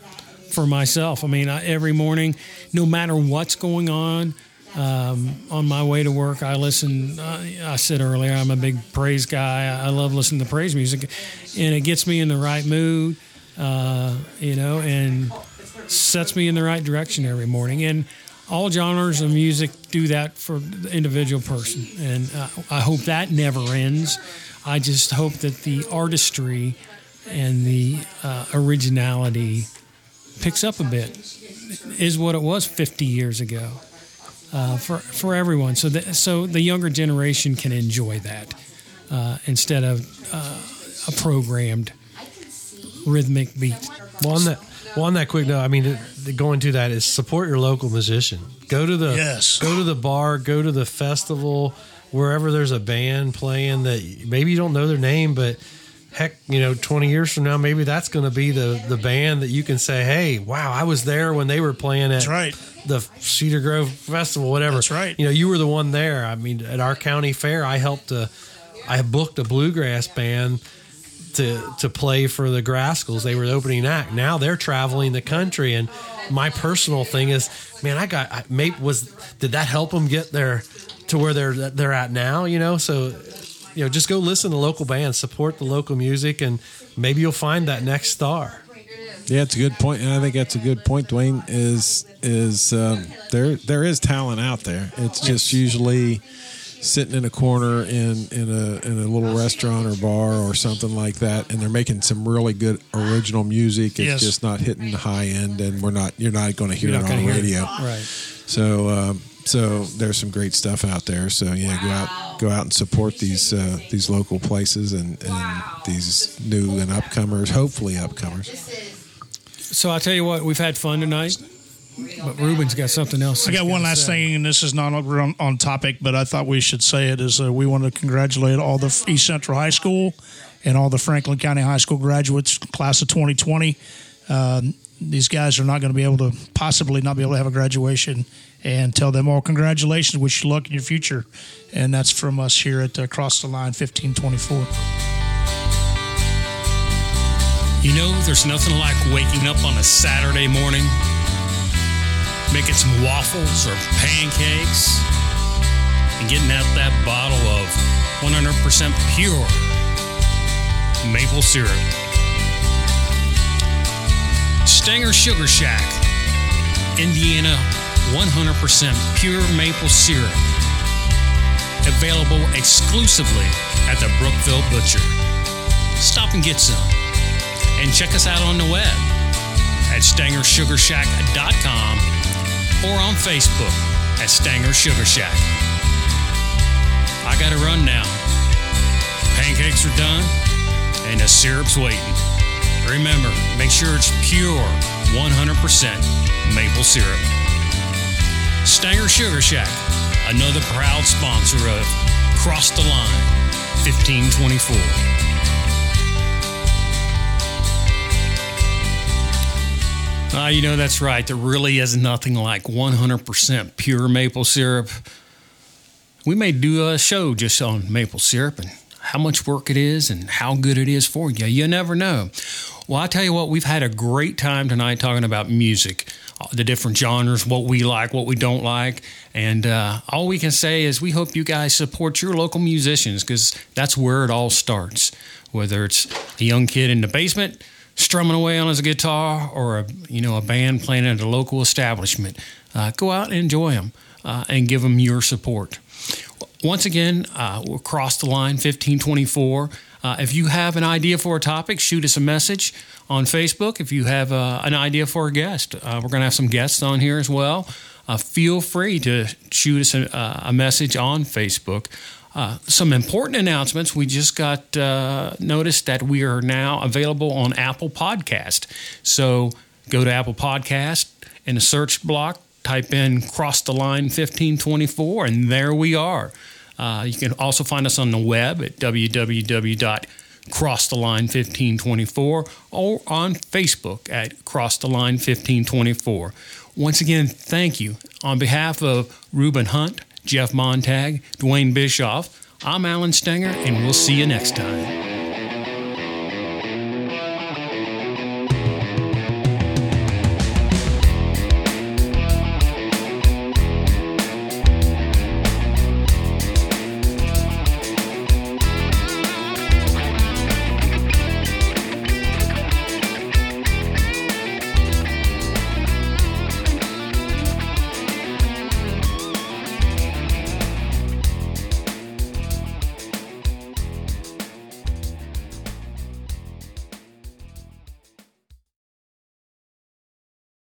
for myself, I mean, I, every morning, no matter what's going on, um, on my way to work, I listen. Uh, I said earlier, I'm a big praise guy. I love listening to praise music, and it gets me in the right mood. Uh, you know, and sets me in the right direction every morning. And all genres of music do that for the individual person. And uh, I hope that never ends. I just hope that the artistry and the uh, originality picks up a bit is what it was 50 years ago uh, for for everyone. So the, so the younger generation can enjoy that uh, instead of uh, a programmed rhythmic beat. Well, on that, well, on that quick note, I mean, going to that is support your local musician. Go to the Yes. go to the bar, go to the festival, wherever there's a band playing that maybe you don't know their name, but heck, you know, 20 years from now, maybe that's going to be the the band that you can say, hey, wow, I was there when they were playing at right. the Cedar Grove Festival, whatever. That's right. You know, you were the one there. I mean, at our county fair, I helped. Uh, I booked a bluegrass band to to play for the Grascals. They were the opening act. Now they're traveling the country, and my personal thing is, man, I got I, maybe was did that help them get there to where they're they're at now? You know, so you know, just go listen to local bands, support the local music, and maybe you'll find that next star. Yeah, it's a good point, and I think that's a good point. Dwayne is is um, there. There is talent out there. It's just usually sitting in a corner in in a in a little restaurant or bar or something like that, and they're making some really good original music. It's Yes. just not hitting the high end, and we're not. You're not going to hear it on the radio. Right. So um, so there's some great stuff out there. So yeah, go out go out and support these uh, these local places and, and these new and upcomers. Hopefully upcomers. So I tell you what, we've had fun tonight, but Ruben's got something else. I got one last say. thing, and this is not on, on topic, but I thought we should say it. Is uh, we want to congratulate all the East Central High School and all the Franklin County High School graduates, class of 2020. Um, these guys are not going to be able to possibly not be able to have a graduation, and tell them all congratulations. Wish you luck in your future, and that's from us here at uh, Cross the Line 1524. You know, there's nothing like waking up on a Saturday morning, making some waffles or pancakes, and getting out that bottle of 100% pure maple syrup. Stanger Sugar Shack, Indiana 100% pure maple syrup. Available exclusively at the Brookville Butcher. Stop and get some and check us out on the web at stangersugarshack.com or on Facebook at Stanger Sugar Shack. I got to run now. Pancakes are done and the syrup's waiting. Remember, make sure it's pure 100% maple syrup. Stanger Sugar Shack, another proud sponsor of Cross the Line 1524. Uh, you know, that's right. There really is nothing like 100% pure maple syrup. We may do a show just on maple syrup and how much work it is and how good it is for you. You never know. Well, I tell you what, we've had a great time tonight talking about music, uh, the different genres, what we like, what we don't like. And uh, all we can say is we hope you guys support your local musicians because that's where it all starts. Whether it's a young kid in the basement, strumming away on his guitar or a you know a band playing at a local establishment. Uh, go out and enjoy them uh, and give them your support. Once again, uh, we'll cross the line 1524. Uh, if you have an idea for a topic, shoot us a message on Facebook. If you have uh, an idea for a guest, uh, we're going to have some guests on here as well. Feel free to shoot us a, a message on Facebook. Uh, some important announcements. We just got uh, noticed that we are now available on Apple Podcast. So go to Apple Podcast in the search block, type in Cross the Line 1524, and there we are. Uh, you can also find us on the web at www.crosstheline1524 or on Facebook at Cross the Line 1524. Once again, thank you. On behalf of Ruben Hunt, Jeff Montag, Dwayne Bischoff, I'm Alan Stanger, and we'll see you next time.